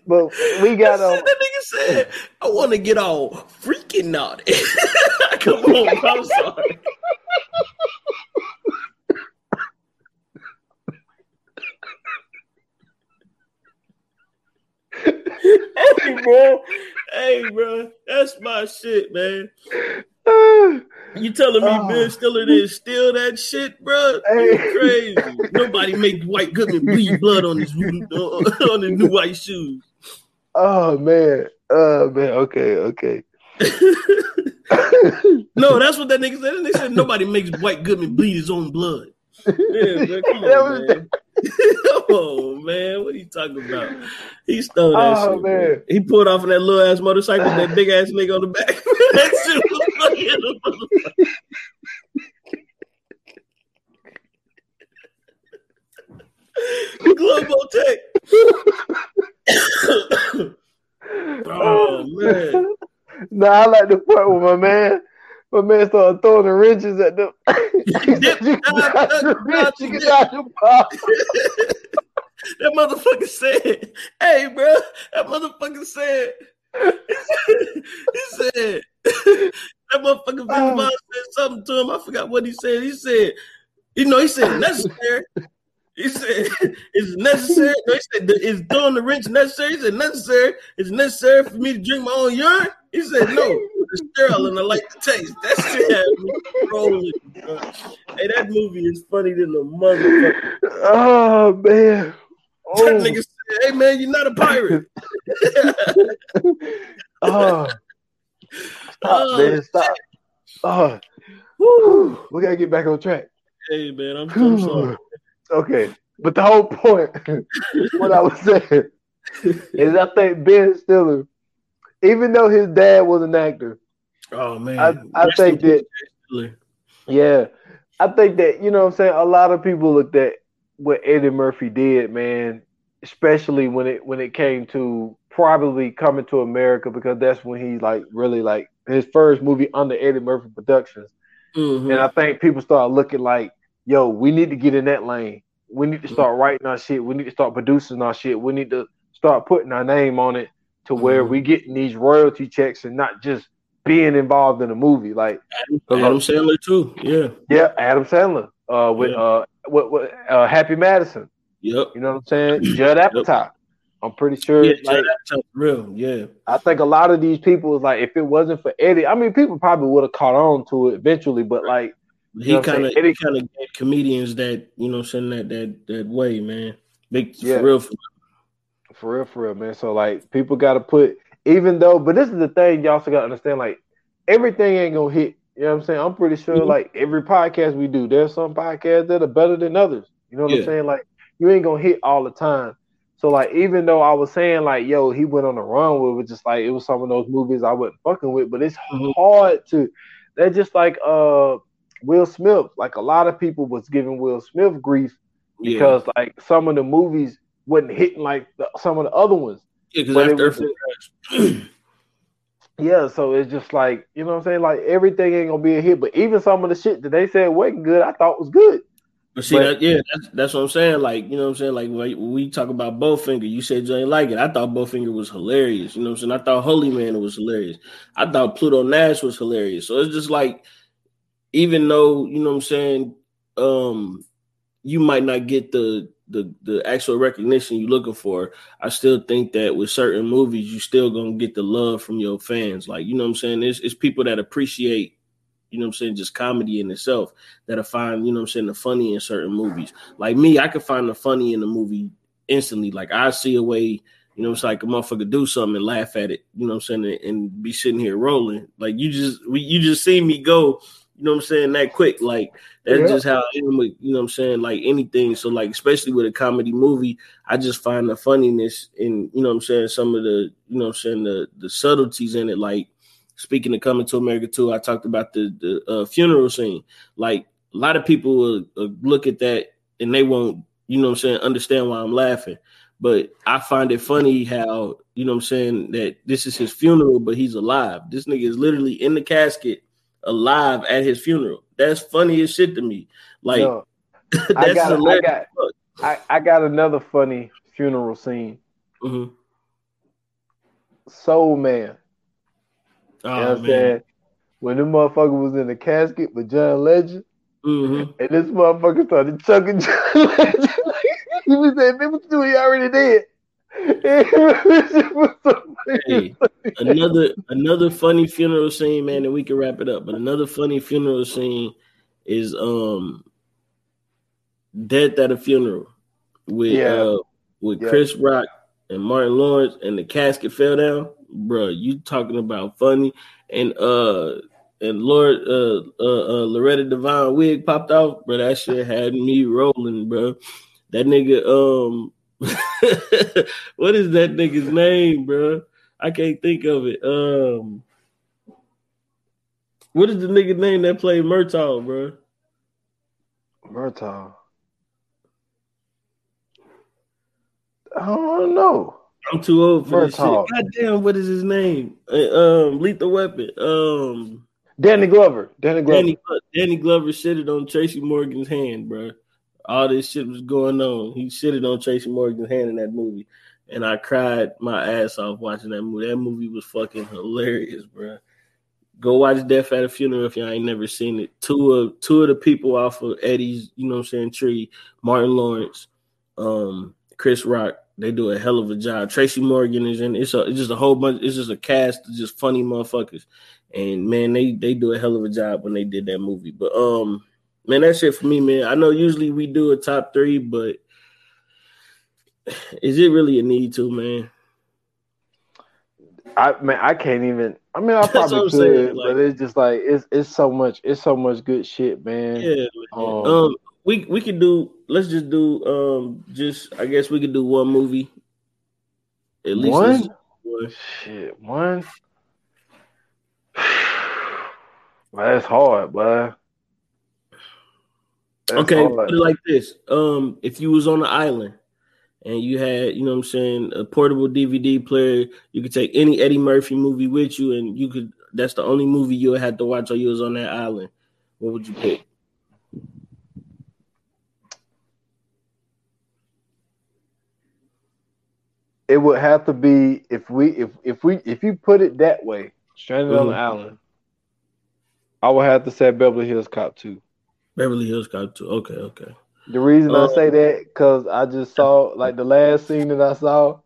But we got on. that nigga said, "I want to get all freaking naughty." <laughs> Come on, I'm sorry. hey, bro. Hey, bro. That's my shit, man. You telling me Oh. Ben Stiller didn't steal that shit, bro? Hey. Crazy. Nobody make White Goodman bleed blood on his <laughs> on his new white shoes. Oh man, oh man. Okay, okay. <laughs> No, that's what that nigga said. And They said nobody makes White Goodman bleed his own blood. Yeah, <laughs> That on, was- man. come on, man. What are you talking about? He stole that Oh, shit. man. Man. He pulled off on that little ass motorcycle with that big ass nigga on the back. that <laughs> shit was funny as a motherfucker. Globo Tech. <laughs> <coughs> oh man. Nah, I like the part with my man, my man started throwing the wrenches at them. he said, Dip, "You can dip, dodge dip, the dip, wrench, you can dip." dodge the ball." That motherfucker said, "Hey, bro." That motherfucker said, <laughs> "He said <laughs> that motherfucker Vince <laughs> Oh. Said something to him. I forgot what he said. He said, you know, he said necessary. He said it's necessary. No, he said is throwing the wrench necessary. He said necessary. It's necessary for me to drink my own urine. He said no. It's sterile and I like the taste. That shit had me rolling. bro. Hey, that movie is funny than the motherfucker. Oh man. That Oh, nigga said, "Hey man, you're not a pirate." <laughs> oh. Stop, Oh, man. Stop. Oh. Woo. We gotta get back on track. Hey man, I'm, I'm sorry. okay. But the whole point, <laughs> what I was saying, <laughs> is I think Ben Stiller, even though his dad was an actor, Oh man, I, I think that Yeah. I think that, you know what I'm saying, a lot of people looked at what Eddie Murphy did, man, especially when it when it came to probably coming to America because that's when he like really like his first movie under Eddie Murphy Productions. Mhm. And I think people started looking like, yo, we need to get in that lane. We need to start writing our shit. We need to start producing our shit. We need to start putting our name on it to where Mhm. we getting these royalty checks and not just being involved in a movie. Like Adam Sandler too. Yeah. yeah, Adam Sandler. Uh, with Yeah. uh, what what uh, Happy Madison. Yep. You know what I'm saying? <clears throat> Judd Apatow. I'm pretty sure. Yeah, like, real. Yeah. I think a lot of these people is like, if it wasn't for Eddie, I mean, people probably would have caught on to it eventually. But like, He know what I'm kind of he kind of comedians that you know send that that that way, man. Big Yeah. for real. For for real, for real, man. So like, people got to put, even though, but this is the thing, y'all also got to understand. Like, everything ain't gonna hit. You know what I'm saying? I'm pretty sure. Mhm. Like every podcast we do, there's some podcasts that are better than others. You know what Yeah. I'm saying? Like, you ain't gonna hit all the time. So like, even though I was saying like, yo, he went on a run with it, just like it was some of those movies I wasn't fucking with, but it's Mhm. hard to. They're just like uh Will Smith. Like a lot of people was giving Will Smith grief yeah. because like some of the movies wasn't hitting like the, some of the other ones. Yeah, because after Crash- <clears throat> Yeah, so it's just like you know what I'm saying. Like everything ain't gonna be a hit, but even some of the shit that they said wasn't good, I thought was good. But see, But- that, yeah, that's, that's what I'm saying. Like, you know what I'm saying? Like, when we talk about Bowfinger, you said you ain't like it. I thought Bowfinger was hilarious. You know what I'm saying? I thought Holy Man was hilarious. I thought Pluto Nash was hilarious. So it's just like, even though, you know what I'm saying, um, you might not get the the the actual recognition you're looking for, I still think that with certain movies, you still gonna get the love from your fans. Like, you know what I'm saying? It's, it's people that appreciate, you know what I'm saying, just comedy in itself that I find, you know what I'm saying, the funny in certain movies. Like me, I can find the funny in the movie instantly. Like I see a way, you know, it's like a motherfucker do something and laugh at it, you know what I'm saying, and, and be sitting here rolling. Like you just you just see me go you know what I'm saying, that quick. Like that's yeah. just how I am with, you know what I'm saying, like anything. So like especially with a comedy movie, I just find the funniness in, you know what I'm saying, some of the, you know what I'm saying, the the subtleties in it. Like speaking of coming to America too, I talked about the the uh, funeral scene. Like a lot of people will, will look at that and they won't, you know what I'm saying, understand why I'm laughing. But I find it funny how, you know what I'm saying, that this is his funeral, but he's alive. This nigga is literally in the casket alive at his funeral. That's funny as shit to me. Like no, <laughs> I got, I got, I, I, got another funny funeral scene. Mm-hmm. Soul Man. Oh, you know what I'm saying? When the motherfucker was in the casket with John Legend, mm-hmm. and this motherfucker started chucking John <laughs> Legend. he was saying, "Man, what you doing? He already dead." Hey, another another funny funeral scene, man, and we can wrap it up. But another funny funeral scene is um Death at a Funeral with yeah. uh with yeah. Chris Rock and Martin Lawrence and the casket fell down. Bro, you talking about funny and uh and Lord uh, uh, uh Loretta Devine wig popped off, bro. That shit had me rolling, bro. That nigga um <laughs> what is that nigga's name, bro? I can't think of it. Um, what is the nigga name that played Murtaugh, bro? Murtaugh. I don't know. I'm too old for Murtaugh. this shit. Goddamn, what is his name? Uh, um, Lethal Weapon. Um, Danny Glover. Danny Glover. Danny, Danny Glover shitted on Tracy Morgan's hand, bro all this shit was going on. He shitted on Tracy Morgan's hand in that movie, and I cried my ass off watching that movie. That movie was fucking hilarious, bro. Go watch Death at a Funeral if y'all ain't never seen it. Two of two of the people off of Eddie's, you know what I'm saying, tree, Martin Lawrence, um, Chris Rock, they do a hell of a job. Tracy Morgan is in it's a it's just a whole bunch, it's just a cast of just funny motherfuckers. And man, they they do a hell of a job when they did that movie. But um man, that's it for me, man. I know usually we do a top three, but is it really a need to, man? I man, I can't even. I mean, I probably could, like, but it's just like it's it's so much. It's so much good shit, man. Yeah. Um, um, we we could do. Let's just do. Um, just I guess we could do one movie. At least one. one. Shit, one. <sighs> well, that's hard, but that's okay, put it like this. Um, if you was on the island and you had, you know what I'm saying, a portable DVD player, you could take any Eddie Murphy movie with you and you could that's the only movie you would have to watch while you was on that island. What would you pick? It would have to be if we if if we if you put it that way, stranded mm-hmm. on the mm-hmm. island. I would have to say Beverly Hills Cop 2. Beverly Hills Cop 2. Okay, okay. The reason I say that because I just saw like the last scene that I saw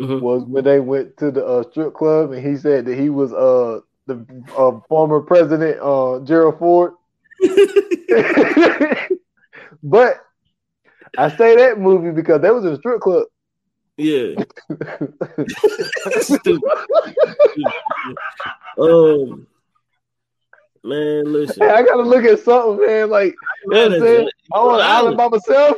mm-hmm. was when they went to the uh, strip club and he said that he was uh the uh, former president uh Gerald Ford. <laughs> but I say that movie because that was in a strip club. Yeah. <laughs> <laughs> Stupid. um Man, listen. Hey, I gotta look at something, man. Like, you know what I'm saying? I want an island by myself.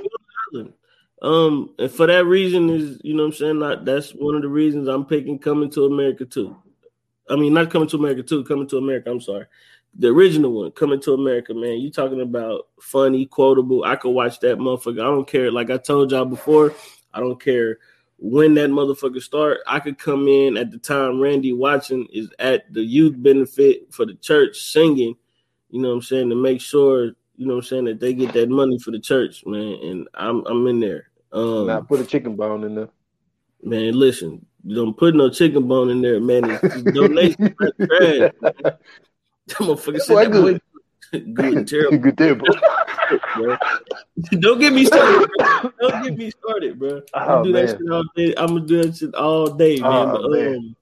Um, and for that reason is, you know what I'm saying? Like, that's one of the reasons I'm picking Coming to America too. I mean, not Coming to America too, Coming to America. I'm sorry. The original one, Coming to America, man. You talking about funny, quotable. I could watch that motherfucker. I don't care. Like I told y'all before, I don't care when that motherfucker start, I could come in at the time Randy watching is at the youth benefit for the church singing, you know what I'm saying, to make sure, you know what I'm saying, that they get that money for the church, man. And I'm I'm in there. Um now put a chicken bone in there. Man, listen, you don't put no chicken bone in there, man. It's, <laughs> it's donation. trash. <laughs> That motherfucker said that boy, good and terrible. <laughs> Good terrible. Don't get me started. Bro. Don't get me started, bro. I'm Oh, gonna do that shit all day. I'm gonna do that shit all day, man. Oh, but. Um,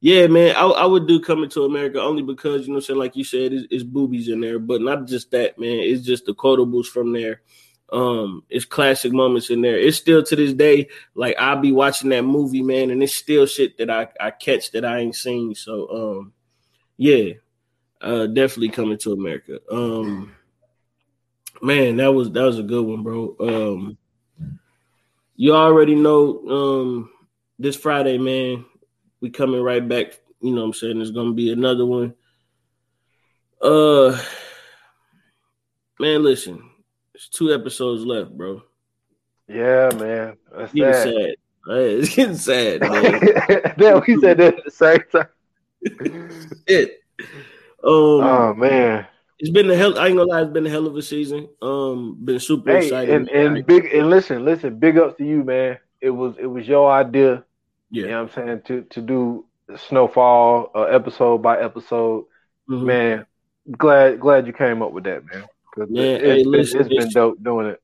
yeah, man, I, I would do coming to America only because you know, saying like you said, it's, it's boobies in there, but not just that, man. It's just the quotables from there. Um, it's classic moments in there. It's still to this day, like I'll be watching that movie, man, and it's still shit that I, I catch that I ain't seen. So, um, yeah, uh, definitely coming to America. Um, man, that was that was a good one, bro. Um, you already know, um, this Friday, man, we coming right back. You know what I'm saying? There's gonna be another one. Uh man, listen, there's two episodes left, bro. Yeah, man. That's getting sad. sad. <laughs> It's getting sad, <laughs> man. Damn, we said that at the same time. it. Um, Oh man. it's been a hell. I ain't gonna lie, it's been a hell of a season. Um, been super Hey, excited. and, and big and listen, listen, big ups to you, man. It was it was your idea, yeah, you know what I'm saying, to to do snowfall uh, episode by episode. Mhm. Man, glad glad you came up with that, man. Man, it, hey, it's, been, listen, it's been dope doing it.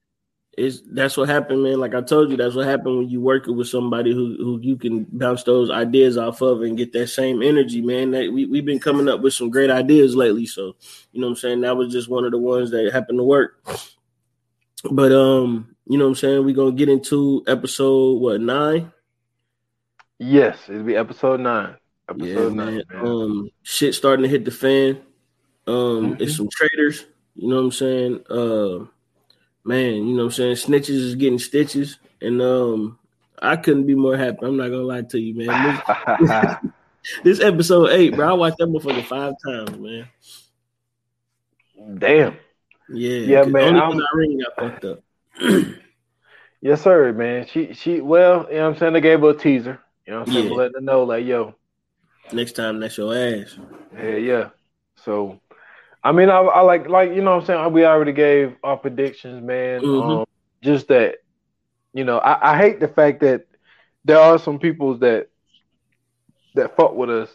It's that's what happened, man. Like I told you, that's what happened when you working with somebody who who you can bounce those ideas off of and get that same energy, man. That we we've been coming up with some great ideas lately. So you know what I'm saying. That was just one of the ones that happened to work. But um, you know what I'm saying. We're gonna get into episode what nine? Yes, it'll be episode nine. Episode man. nine, man. Um, shit starting to hit the fan. Um, Mhm. it's some traders. You know what I'm saying. Uh, man, you know what I'm saying. Snitches is getting stitches, and um, I couldn't be more happy. I'm not gonna lie to you, man. This, <laughs> this episode eight, bro. I watched that motherfucker five times, man. Damn. Yeah, yeah, man, Only Irene got fucked up. <clears throat> Yes, sir, man. She she well, you know what I'm saying? They gave her a teaser. You know what I'm saying? Yeah. Letting her know, like, yo, Next time, that's your ass. yeah, yeah. So I mean I I like like you know what I'm saying, we already gave our predictions, man. Mhm. Um just that, you know, I, I hate the fact that there are some people that that fuck with us,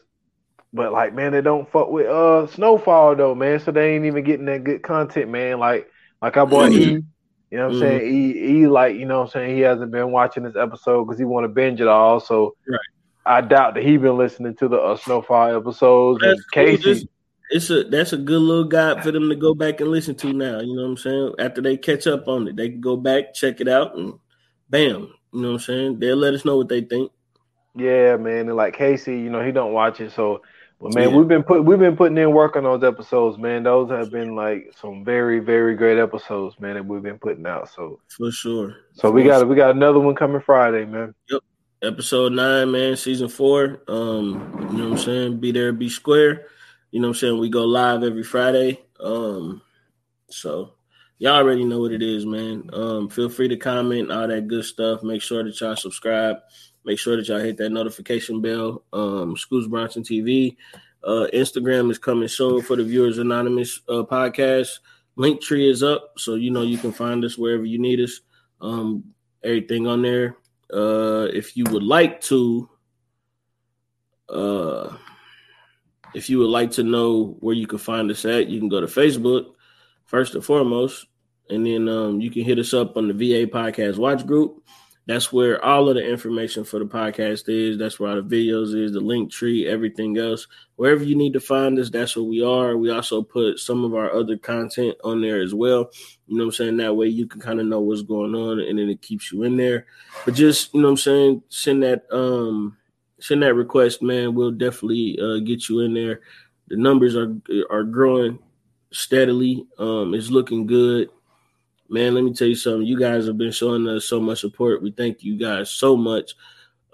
but like man, they don't fuck with uh Snowfall though, man. So they ain't even getting that good content, man. Like like our boy E, you know what I'm Mhm. saying? E, e like you know what I'm saying he hasn't been watching this episode because he want to binge it all. So Right. I doubt that he been listening to the uh, Snowfall episodes. That's and cool. Casey, Just- it's a that's a good little guide for them to go back and listen to now. You know what I'm saying? After they catch up on it, they can go back, check it out, and bam. You know what I'm saying? They'll let us know what they think. yeah, man, and like Casey, you know he don't watch it. So, but man, Yeah. we've been put we've been putting in work on those episodes, man. Those have been like some very very great episodes, man, that we've been putting out. So, For sure. so we For got we got another one coming Friday, man. Yep. episode nine, man, season four. Um, you know what I'm saying? Be there, be square. You know what I'm saying? We go live every Friday. Um, so y'all already know what it is, man. Um, feel free to comment, all that good stuff. Make sure that y'all subscribe. Make sure that y'all hit that notification bell. Um, Schools Bronson TV. Uh, Instagram is coming soon for the Viewers Anonymous uh, podcast. Link tree is up, so you know you can find us wherever you need us. Um, everything on there. Uh, if you would like to, uh, if you would like to know where you can find us at, you can go to Facebook first and foremost, and then um, you can hit us up on the VA Podcast Watch Group. That's where all of the information for the podcast is. That's where all the videos is, the link tree, everything else. Wherever you need to find us, that's where we are. We also put some of our other content on there as well. You know what I'm saying? That way you can kind of know what's going on and then it keeps you in there. But just, you know I'm saying, send that um send that request, man. We'll definitely uh get you in there. The numbers are are growing steadily. Um it's looking good. Man, let me tell you something. You guys have been showing us so much support. We thank you guys so much.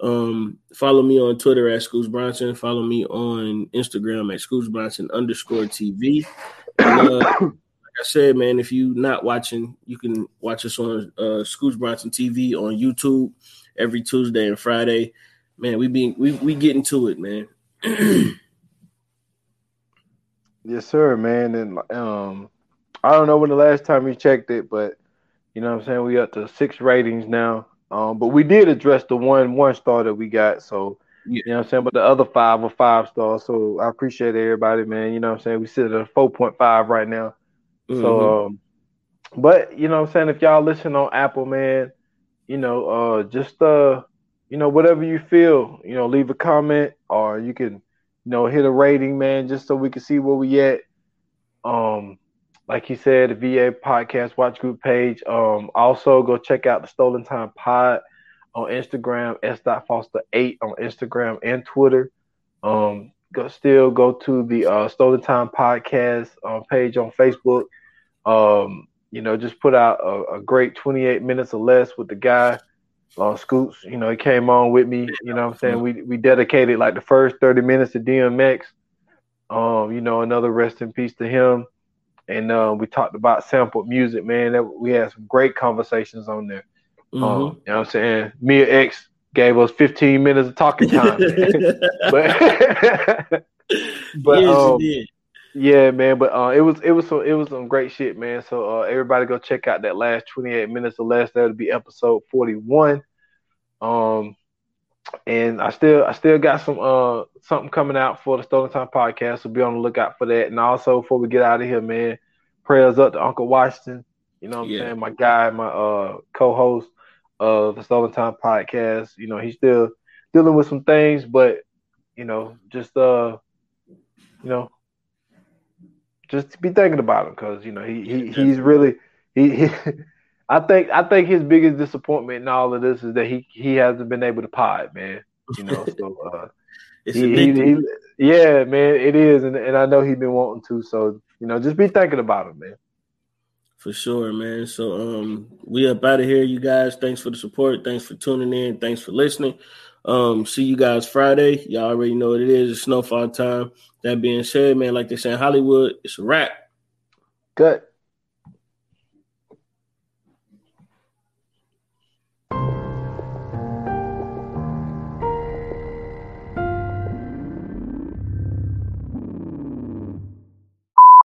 Um, follow me on Twitter at Schools Bronson. Follow me on Instagram at Schools Bronson underscore TV. Uh, <coughs> like I said, man, if you're not watching, you can watch us on uh Scooch Bronson TV on YouTube every Tuesday and Friday. Man, we be we we getting to it, man. <clears throat> Yes, sir, man. And um, I don't know when the last time you checked it, but you know what I'm saying we up to six ratings now. Um, but we did address the one one star that we got, so Yeah. you know what I'm saying. But the other five are five stars, so I appreciate everybody, man. You know what I'm saying. We sit at a four point five right now. Mm-hmm. So, um, but you know, what I'm saying if y'all listen on Apple, man, you know, uh, just uh, you know, whatever you feel, you know, leave a comment or you can, you know, hit a rating, man, just so we can see where we at. Um, like he said, the VA podcast watch group page. Um, also go check out the Stolen Time Pod on Instagram, S. Foster eight on Instagram and Twitter. Um, go still go to the uh, Stolen Time Podcast uh, page on Facebook. Um, you know, just put out a, a, great 28 minutes or less with the guy on uh, Scoots. You know, he came on with me. You know, what I'm saying we we dedicated like the first 30 minutes to DMX. Um, you know, another rest in peace to him. And uh, we talked about sampled music, man. That we had some great conversations on there. Mm-hmm. Um, you know what I'm saying? Mia X gave us 15 minutes of talking time. <laughs> <laughs> but <laughs> but yes, um, yeah, man. But uh, it was it was some it was some great shit, man. So uh, everybody go check out that last 28 minutes or less. That'll be episode 41. Um, and I still I still got some uh something coming out for the Stolen Time podcast. So be on the lookout for that. And also before we get out of here, man, prayers up to Uncle Washington. You know what I'm yeah. saying? My guy, my uh co-host of the Stolen Time podcast. You know, he's still dealing with some things, but you know, just uh, you know, just be thinking about him because you know he, he he's really he, he <laughs> I think I think his biggest disappointment in all of this is that he he hasn't been able to pod, man. You know, <laughs> so uh, he, he, he, yeah, man, it is, and, and I know he's been wanting to. So you know, just be thinking about him, man. For sure, man. So um we up out of here, you guys. Thanks for the support. Thanks for tuning in. Thanks for listening. Um, see you guys Friday. Y'all already know what it is. It's snowfall time. That being said, man, like they say in Hollywood, it's a wrap. Good.